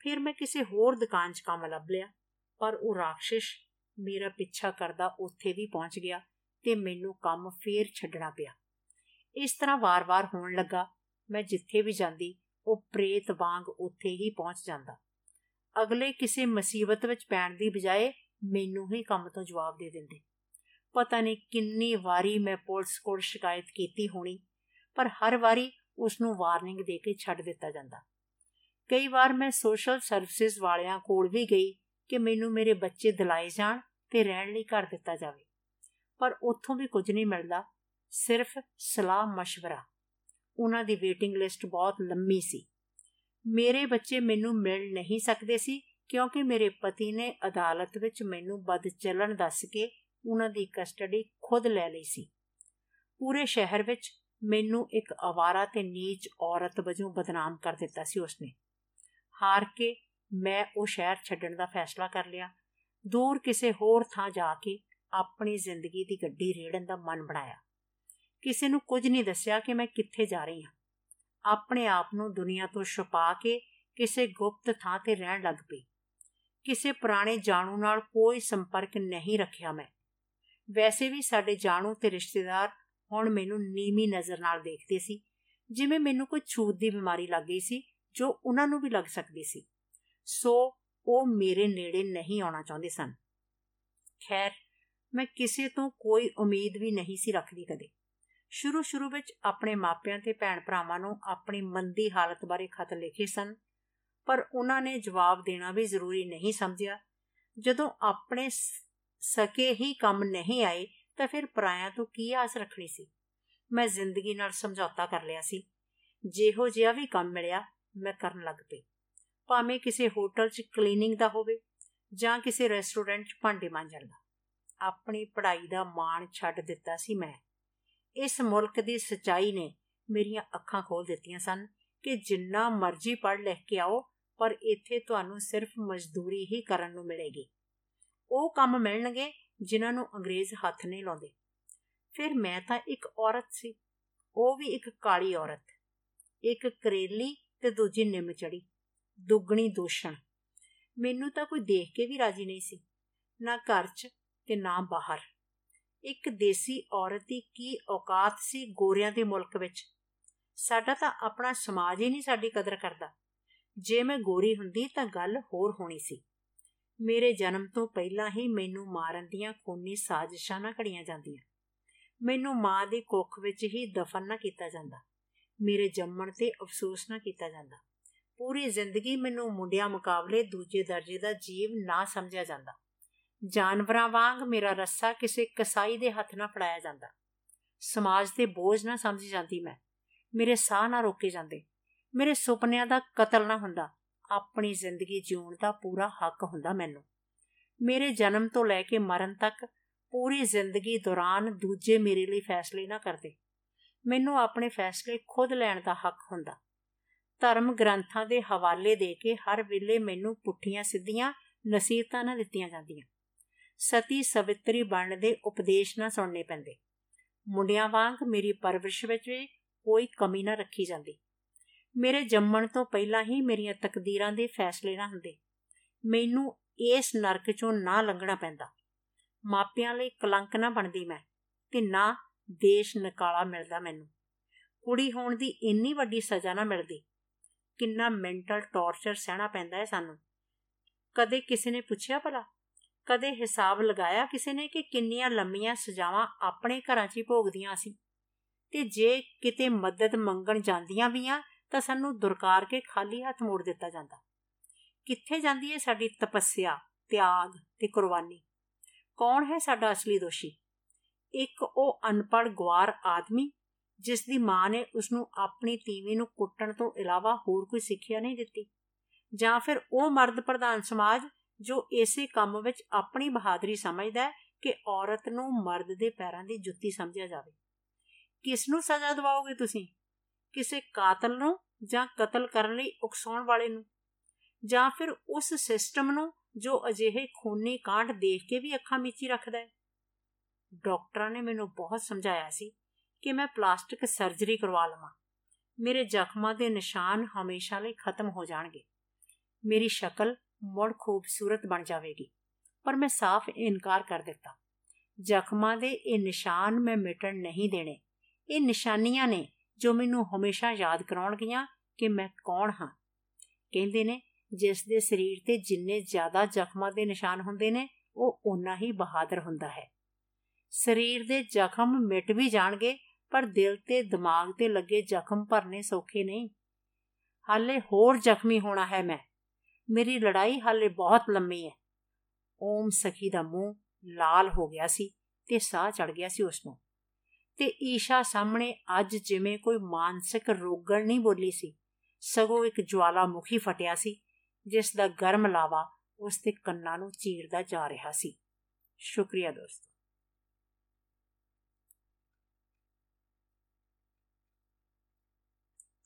ਫਿਰ ਮੈਂ ਕਿਸੇ ਹੋਰ ਦੁਕਾਨ 'ਚ ਕੰਮ ਲੱਭ ਲਿਆ, ਪਰ ਉਹ ਰਾਖਸ਼ ਮੇਰਾ ਪਿੱਛਾ ਕਰਦਾ ਉੱਥੇ ਵੀ ਪਹੁੰਚ ਗਿਆ ਤੇ ਮੈਨੂੰ ਕੰਮ ਫੇਰ ਛੱਡਣਾ ਪਿਆ। ਇਸ ਤਰ੍ਹਾਂ ਵਾਰ-ਵਾਰ ਹੋਣ ਲੱਗਾ, ਮੈਂ ਜਿੱਥੇ ਵੀ ਜਾਂਦੀ, ਉਹ ਪ੍ਰੇਤ ਵਾਂਗ ਉੱਥੇ ਹੀ ਪਹੁੰਚ ਜਾਂਦਾ। ਅਗਲੇ ਕਿਸੇ ਮੁਸੀਬਤ ਵਿੱਚ ਪੈਣ ਦੀ ਬਜਾਏ ਮੈਨੂੰ ਹੀ ਕੰਮ ਤੋਂ ਜਵਾਬ ਦੇ ਦਿੰਦੇ। ਪਤਾ ਨਹੀਂ ਕਿੰਨੀ ਵਾਰੀ ਮੈਂ ਪੁਲਿਸ ਕੋਲ ਸ਼ਿਕਾਇਤ ਕੀਤੀ ਹੋਣੀ, ਪਰ ਹਰ ਵਾਰੀ ਉਸ ਨੂੰ ਵਾਰਨਿੰਗ ਦੇ ਕੇ ਛੱਡ ਦਿੱਤਾ ਜਾਂਦਾ। ਕਈ ਵਾਰ ਮੈਂ ਸੋਸ਼ਲ ਸਰਵਿਸਿਜ਼ ਵਾਲਿਆਂ ਕੋਲ ਵੀ ਗਈ ਕਿ ਮੈਨੂੰ ਮੇਰੇ ਬੱਚੇ ਦਿਲਾਏ ਜਾਣ ਤੇ ਰਹਿਣ ਲਈ ਘਰ ਦਿੱਤਾ ਜਾਵੇ। ਪਰ ਉੱਥੋਂ ਵੀ ਕੁਝ ਨਹੀਂ ਮਿਲਦਾ, ਸਿਰਫ ਸਲਾਹ مشਵਰਾ ਉਹਨਾਂ ਦੀ ਵੇਟਿੰਗ ਲਿਸਟ ਬਹੁਤ ਲੰਮੀ ਸੀ। ਮੇਰੇ ਬੱਚੇ ਮੈਨੂੰ ਮਿਲ ਨਹੀਂ ਸਕਦੇ ਸੀ ਕਿਉਂਕਿ ਮੇਰੇ ਪਤੀ ਨੇ ਅਦਾਲਤ ਵਿੱਚ ਮੈਨੂੰ ਬਦ ਚੱਲਣ ਦੱਸ ਕੇ ਉਹਨਾਂ ਦੀ ਕਸਟਡੀ ਖੁਦ ਲੈ ਲਈ ਸੀ। ਪੂਰੇ ਸ਼ਹਿਰ ਵਿੱਚ ਮੈਨੂੰ ਇੱਕ ਆਵਾਰਾ ਤੇ ਨੀਚ ਔਰਤ ਵਜੋਂ ਬਦਨਾਮ ਕਰ ਦਿੱਤਾ ਸੀ ਉਸਨੇ। ਹਾਰ ਕੇ ਮੈਂ ਉਹ ਸ਼ਹਿਰ ਛੱਡਣ ਦਾ ਫੈਸਲਾ ਕਰ ਲਿਆ। ਦੂਰ ਕਿਸੇ ਹੋਰ ਥਾਂ ਜਾ ਕੇ ਆਪਣੀ ਜ਼ਿੰਦਗੀ ਦੀ ਗੱਡੀ ਰੇੜਨ ਦਾ ਮਨ ਬਣਾਇਆ। ਕਿਸੇ ਨੂੰ ਕੁਝ ਨਹੀਂ ਦੱਸਿਆ ਕਿ ਮੈਂ ਕਿੱਥੇ ਜਾ ਰਹੀ ਹਾਂ। ਆਪਣੇ ਆਪ ਨੂੰ ਦੁਨੀਆ ਤੋਂ ਛੁਪਾ ਕੇ ਕਿਸੇ ਗੁਪਤ ਥਾਂ ਤੇ ਰਹਿਣ ਲੱਗ ਪਈ। ਕਿਸੇ ਪੁਰਾਣੇ ਜਾਣੂ ਨਾਲ ਕੋਈ ਸੰਪਰਕ ਨਹੀਂ ਰੱਖਿਆ ਮੈਂ। ਵੈਸੇ ਵੀ ਸਾਡੇ ਜਾਣੂ ਤੇ ਰਿਸ਼ਤੇਦਾਰ ਹੁਣ ਮੈਨੂੰ ਨੀਵੀਂ ਨਜ਼ਰ ਨਾਲ ਦੇਖਦੇ ਸੀ, ਜਿਵੇਂ ਮੈਨੂੰ ਕੋਈ ਛੂਤ ਦੀ ਬਿਮਾਰੀ ਲੱਗ ਗਈ ਸੀ, ਜੋ ਉਹਨਾਂ ਨੂੰ ਵੀ ਲੱਗ ਸਕਦੀ ਸੀ। ਸੋ ਉਹ ਮੇਰੇ ਨੇੜੇ ਨਹੀਂ ਆਉਣਾ ਚਾਹੁੰਦੇ ਸਨ। ਖੈਰ, ਮੈਂ ਕਿਸੇ ਤੋਂ ਕੋਈ ਉਮੀਦ ਵੀ ਨਹੀਂ ਸੀ ਰੱਖਦੀ ਕਦੇ। ਸ਼ੁਰੂ ਸ਼ੁਰੂ ਵਿੱਚ ਆਪਣੇ ਮਾਪਿਆਂ ਤੇ ਭੈਣ ਭਰਾਵਾਂ ਨੂੰ ਆਪਣੀ ਮੰਦੀ ਹਾਲਤ ਬਾਰੇ ਖਤ ਲਿਖੇ ਸਨ, ਪਰ ਉਹਨਾਂ ਨੇ ਜਵਾਬ ਦੇਣਾ ਵੀ ਜ਼ਰੂਰੀ ਨਹੀਂ ਸਮਝਿਆ। ਜਦੋਂ ਆਪਣੇ ਸਕੇ ਹੀ ਕੰਮ ਨਹੀਂ ਆਏ ਤਾਂ ਫਿਰ ਪਰਾਇਆਂ ਤੋਂ ਕੀ ਆਸ ਰੱਖਣੀ ਸੀ? ਮੈਂ ਜ਼ਿੰਦਗੀ ਨਾਲ ਸਮਝੌਤਾ ਕਰ ਲਿਆ ਸੀ। ਜਿਹੋ ਜਿਹਾ ਵੀ ਕੰਮ ਮਿਲਿਆ, ਮੈਂ ਕਰਨ ਲੱਗ ਪਈ। ਭਾਵੇਂ ਕਿਸੇ ਹੋਟਲ 'ਚ ਕਲੀਨਿੰਗ ਦਾ ਹੋਵੇ ਜਾਂ ਕਿਸੇ ਰੈਸਟੋਰੈਂਟ 'ਚ ਭਾਂਡੇ ਮਾਂਜਣ ਦਾ। ਆਪਣੀ ਪੜ੍ਹਾਈ ਦਾ ਮਾਣ ਛੱਡ ਦਿੱਤਾ ਸੀ ਮੈਂ। ਇਸ ਮੁਲਕ ਦੀ ਸਚਾਈ ਨੇ ਮੇਰੀਆਂ ਅੱਖਾਂ ਖੋਲ ਦਿੱਤੀਆਂ ਸਨ ਕਿ ਜਿੰਨਾ ਮਰਜ਼ੀ ਪੜ੍ਹ ਲਿਖ ਕੇ ਆਓ, ਪਰ ਇੱਥੇ ਤੁਹਾਨੂੰ ਸਿਰਫ ਮਜ਼ਦੂਰੀ ਹੀ ਕਰਨ ਨੂੰ ਮਿਲੇਗੀ। ਉਹ ਕੰਮ ਮਿਲਣਗੇ ਜਿਨ੍ਹਾਂ ਨੂੰ ਅੰਗਰੇਜ਼ ਹੱਥ ਨਹੀਂ ਲਾਉਂਦੇ। ਫਿਰ ਮੈਂ ਤਾਂ ਇੱਕ ਔਰਤ ਸੀ। ਉਹ ਵੀ ਇੱਕ ਕਾਲੀ ਔਰਤ। ਇੱਕ ਕਰੇਲੀ ਤੇ ਦੂਜੀ ਨਿੰਮ ਚੜੀ। ਦੁੱਗਣੀ ਦੋਸ਼ਣ। ਮੈਨੂੰ ਤਾਂ ਕੋਈ ਦੇਖ ਕੇ ਵੀ ਰਾਜੀ ਨਹੀਂ ਸੀ। ਨਾ ਘਰ 'ਚ ਤੇ ਨਾ ਬਾਹਰ। ਇੱਕ ਦੇਸੀ ਔਰਤ ਦੀ ਕੀ ਔਕਾਤ ਸੀ ਗੋਰਿਆਂ ਦੇ ਮੁਲਕ ਵਿੱਚ। ਸਾਡਾ ਤਾਂ ਆਪਣਾ ਸਮਾਜ ਹੀ ਨਹੀਂ ਸਾਡੀ ਕਦਰ ਕਰਦਾ। ਜੇ ਮੈਂ ਗੋਰੀ ਹੁੰਦੀ ਤਾਂ ਗੱਲ ਹੋਰ ਹੋਣੀ ਸੀ। ਮੇਰੇ ਜਨਮ ਤੋਂ ਪਹਿਲਾਂ ਹੀ ਮੈਨੂੰ ਮਾਰਨ ਦੀਆਂ ਖੂਨੀ ਸਾਜ਼ਿਸ਼ਾਂ ਨਾ ਘੜੀਆਂ ਜਾਂਦੀਆਂ। ਮੈਨੂੰ ਮਾਂ ਦੇ ਕੁੱਖ ਵਿੱਚ ਹੀ ਦਫਨ ਨਾ ਕੀਤਾ ਜਾਂਦਾ। ਮੇਰੇ ਜੰਮਣ ਤੇ ਅਫਸੋਸ ਨਾ ਕੀਤਾ ਜਾਂਦਾ। ਪੂਰੀ ਜ਼ਿੰਦਗੀ ਮੈਨੂੰ ਮੁੰਡਿਆਂ ਮੁਕਾਬਲੇ ਦੂਜੇ ਦਰਜੇ ਦਾ ਜੀਵ ਨਾ ਸਮਝਿਆ ਜਾਂਦਾ। ਜਾਨਵਰਾਂ ਵਾਂਗ ਮੇਰਾ ਰੱਸਾ ਕਿਸੇ ਕਸਾਈ ਦੇ ਹੱਥ ਨਾਲ ਫੜਾਇਆ ਜਾਂਦਾ। ਸਮਾਜ ਦੇ ਬੋਝ ਨਾ ਸਮਝੀ ਜਾਂਦੀ ਮੈਂ। ਮੇਰੇ ਸਾਹ ਨਾ ਰੋਕੇ ਜਾਂਦੇ। ਮੇਰੇ ਸੁਪਨਿਆਂ ਦਾ ਕਤਲ ਨਾ ਹੁੰਦਾ। ਆਪਣੀ ਜ਼ਿੰਦਗੀ ਜਿਉਣ ਦਾ ਪੂਰਾ ਹੱਕ ਹੁੰਦਾ ਮੈਨੂੰ। ਮੇਰੇ ਜਨਮ ਤੋਂ ਲੈ ਕੇ ਮਰਨ ਤੱਕ ਪੂਰੀ ਜ਼ਿੰਦਗੀ ਦੌਰਾਨ ਦੂਜੇ ਮੇਰੇ ਲਈ ਫੈਸਲੇ ਨਾ ਕਰਦੇ। ਮੈਨੂੰ ਆਪਣੇ ਫੈਸਲੇ ਖੁਦ ਲੈਣ ਦਾ ਹੱਕ ਹੁੰਦਾ। ਧਰਮ ਗ੍ਰੰਥਾਂ ਦੇ ਹਵਾਲੇ ਦੇ ਕੇ ਹਰ ਵੇਲੇ ਮੈਨੂੰ ਪੁੱਠੀਆਂ ਸਿੱਧੀਆਂ ਨਸੀਹਤਾਂ ਨਾ ਦਿੱਤੀਆਂ ਜਾਂਦੀਆਂ। ਸਤੀ ਸਵਿਤਰੀ ਬਣਨ ਦੇ ਉਪਦੇਸ਼ ਨਾ ਸੁਣਨੇ ਪੈਂਦੇ। ਮੁੰਡਿਆਂ ਵਾਂਗ ਮੇਰੀ ਪਰਵਰਿਸ਼ ਵਿੱਚ ਵੀ ਕੋਈ ਕਮੀ ਨਾ ਰੱਖੀ ਜਾਂਦੀ। ਮੇਰੇ ਜੰਮਣ ਤੋਂ ਪਹਿਲਾਂ ਹੀ ਮੇਰੀਆਂ ਤਕਦੀਰਾਂ ਦੇ ਫੈਸਲੇ ਨਾ ਹੁੰਦੇ। ਮੈਨੂੰ ਇਸ ਨਰਕ ਚੋਂ ਨਾ ਲੰਘਣਾ ਪੈਂਦਾ। ਮਾਪਿਆਂ ਲਈ ਕਲੰਕ ਨਾ ਬਣਦੀ ਮੈਂ ਤੇ ਨਾ ਦੇਸ਼ ਨਕਾਲਾ ਮਿਲਦਾ ਮੈਨੂੰ। ਕੁੜੀ ਹੋਣ ਦੀ ਇੰਨੀ ਵੱਡੀ ਸਜ਼ਾ ਨਾ ਮਿਲਦੀ। ਕਿੰਨਾ ਮੈਂਟਲ ਟੌਰਚਰ ਸਹਿਣਾ ਪੈਂਦਾ ਹੈ ਸਾਨੂੰ। ਕਦੇ ਕਿਸੇ ਨੇ ਪੁੱਛਿਆ ਭਲਾ? ਕਦੇ ਹਿਸਾਬ ਲਗਾਇਆ ਕਿਸੇ ਨੇ ਕਿ ਕਿੰਨੀਆਂ ਲੰਮੀਆਂ ਸਜ਼ਾਵਾਂ ਆਪਣੇ ਘਰਾਂ 'ਚ ਹੀ ਭੋਗਦੀਆਂ ਸੀ ਤੇ ਜੇ ਕਿਤੇ ਮਦਦ ਮੰਗਣ ਜਾਂਦੀਆਂ ਵੀ ਆ ਤਾਂ ਸਾਨੂੰ ਦੁਰਕਾਰ ਕੇ ਖਾਲੀ ਹੱਥ ਮੋੜ ਦਿੱਤਾ ਜਾਂਦਾ। ਕਿੱਥੇ ਜਾਂਦੀ ਹੈ ਸਾਡੀ ਤਪੱਸਿਆ, ਤਿਆਗ ਤੇ ਕੁਰਬਾਨੀ? ਕੌਣ ਹੈ ਸਾਡਾ ਅਸਲੀ ਦੋਸ਼ੀ? ਇੱਕ ਉਹ ਅਨਪੜ ਗਵਾਰ ਆਦਮੀ ਜਿਸ ਦੀ ਮਾਂ ਨੇ ਉਸ ਨੂੰ ਆਪਣੀ ਤੀਵੀਂ ਨੂੰ ਕੁੱਟਣ ਤੋਂ ਇਲਾਵਾ ਹੋਰ ਕੋਈ ਸਿੱਖਿਆ ਨਹੀਂ ਦਿੱਤੀ? ਜਾਂ ਫਿਰ ਉਹ ਮਰਦ ਪ੍ਰਧਾਨ ਸਮਾਜ, ਜੋ ਇਸੇ ਕੰਮ ਵਿੱਚ ਆਪਣੀ ਬਹਾਦਰੀ ਸਮਝਦਾ ਹੈ ਕਿ ਔਰਤ ਨੂੰ ਮਰਦ ਦੇ ਪੈਰਾਂ ਦੀ ਜੁੱਤੀ ਸਮਝਿਆ ਜਾਵੇ? ਕਿਸ ਨੂੰ ਸਜ਼ਾ ਦਿਵਾਓਗੇ ਤੁਸੀਂ? ਕਿਸੇ ਕਾਤਲ ਨੂੰ ਜਾਂ ਕਤਲ ਕਰਨ ਲਈ ਉਕਸਾਉਣ ਵਾਲੇ ਨੂੰ, ਜਾਂ ਫਿਰ ਉਸ ਸਿਸਟਮ ਨੂੰ ਜੋ ਅਜਿਹੇ ਖੂਨੀ ਕਾਂਡ ਦੇਖ ਕੇ ਵੀ ਅੱਖਾਂ ਮੀਚੀ ਰੱਖਦਾ ਹੈ। ਡਾਕਟਰਾਂ ਨੇ ਮੈਨੂੰ ਬਹੁਤ ਸਮਝਾਇਆ ਸੀ ਕਿ ਮੈਂ ਪਲਾਸਟਿਕ ਸਰਜਰੀ ਕਰਵਾ ਲਵਾਂ। ਮੇਰੇ ਜ਼ਖਮਾਂ ਦੇ ਨਿਸ਼ਾਨ ਹਮੇਸ਼ਾ ਲਈ ਖਤਮ ਹੋ ਜਾਣਗੇ। ਮੇਰੀ ਸ਼ਕਲ ਮੁੜ ਖੂਬਸੂਰਤ ਬਣ ਜਾਵੇਗੀ, ਪਰ ਮੈਂ ਸਾਫ਼ ਇਨਕਾਰ ਕਰ ਦਿੱਤਾ। ਜ਼ਖਮਾਂ ਦੇ ਇਹ ਨਿਸ਼ਾਨ ਮੈਂ ਮਿਟਣ ਨਹੀਂ ਦੇਣੇ। ਇਹ ਨਿਸ਼ਾਨੀਆਂ ਨੇ ਜੋ ਮੈਨੂੰ ਹਮੇਸ਼ਾ ਯਾਦ ਕਰਾਉਣਗੀਆਂ ਕਿ ਮੈਂ ਕੌਣ ਹਾਂ। ਕਹਿੰਦੇ ਨੇ, ਜਿਸ ਦੇ ਸਰੀਰ ਤੇ ਜਿੰਨੇ ਜ਼ਿਆਦਾ ਜ਼ਖਮਾਂ ਦੇ ਨਿਸ਼ਾਨ ਹੁੰਦੇ ਨੇ, ਉਹ ਓਨਾ ਹੀ ਬਹਾਦਰ ਹੁੰਦਾ ਹੈ। ਸਰੀਰ ਦੇ ਜ਼ਖਮ ਮਿਟ ਵੀ ਜਾਣਗੇ, ਪਰ ਦਿਲ ਤੇ ਦਿਮਾਗ ਤੇ ਲੱਗੇ ਜ਼ਖਮ ਭਰਨੇ ਸੌਖੇ ਨਹੀਂ। ਹਾਲੇ ਹੋਰ ਜ਼ਖਮੀ ਹੋਣਾ ਹੈ ਮੈਂ। ਮੇਰੀ ਲੜਾਈ ਹਾਲੇ ਬਹੁਤ ਲੰਮੀ ਹੈ। ਓਮ ਸਖੀ ਦਾ ਮੂੰਹ ਲਾਲ ਹੋ ਗਿਆ ਸੀ ਤੇ ਸਾਹ ਚੜ ਗਿਆ ਸੀ ਉਸ ਨੂੰ ਤੇ ਈਸ਼ਾ ਸਾਹਮਣੇ ਅੱਜ ਜਿਵੇਂ ਕੋਈ ਮਾਨਸਿਕ ਰੋਗਣ ਨਹੀਂ ਬੋਲੀ ਸੀ। ਸਗੋਂ ਇੱਕ ਜਵਾਲਾਮੁਖੀ ਫਟਿਆ ਸੀ, ਜਿਸ ਦਾ ਗਰਮ ਲਾਵਾ ਉਸ ਦੇ ਕੰਨਾਂ ਨੂੰ ਚੀਰਦਾ ਜਾ ਰਿਹਾ ਸੀ। ਸ਼ੁਕਰੀਆ ਦੋਸਤੋ।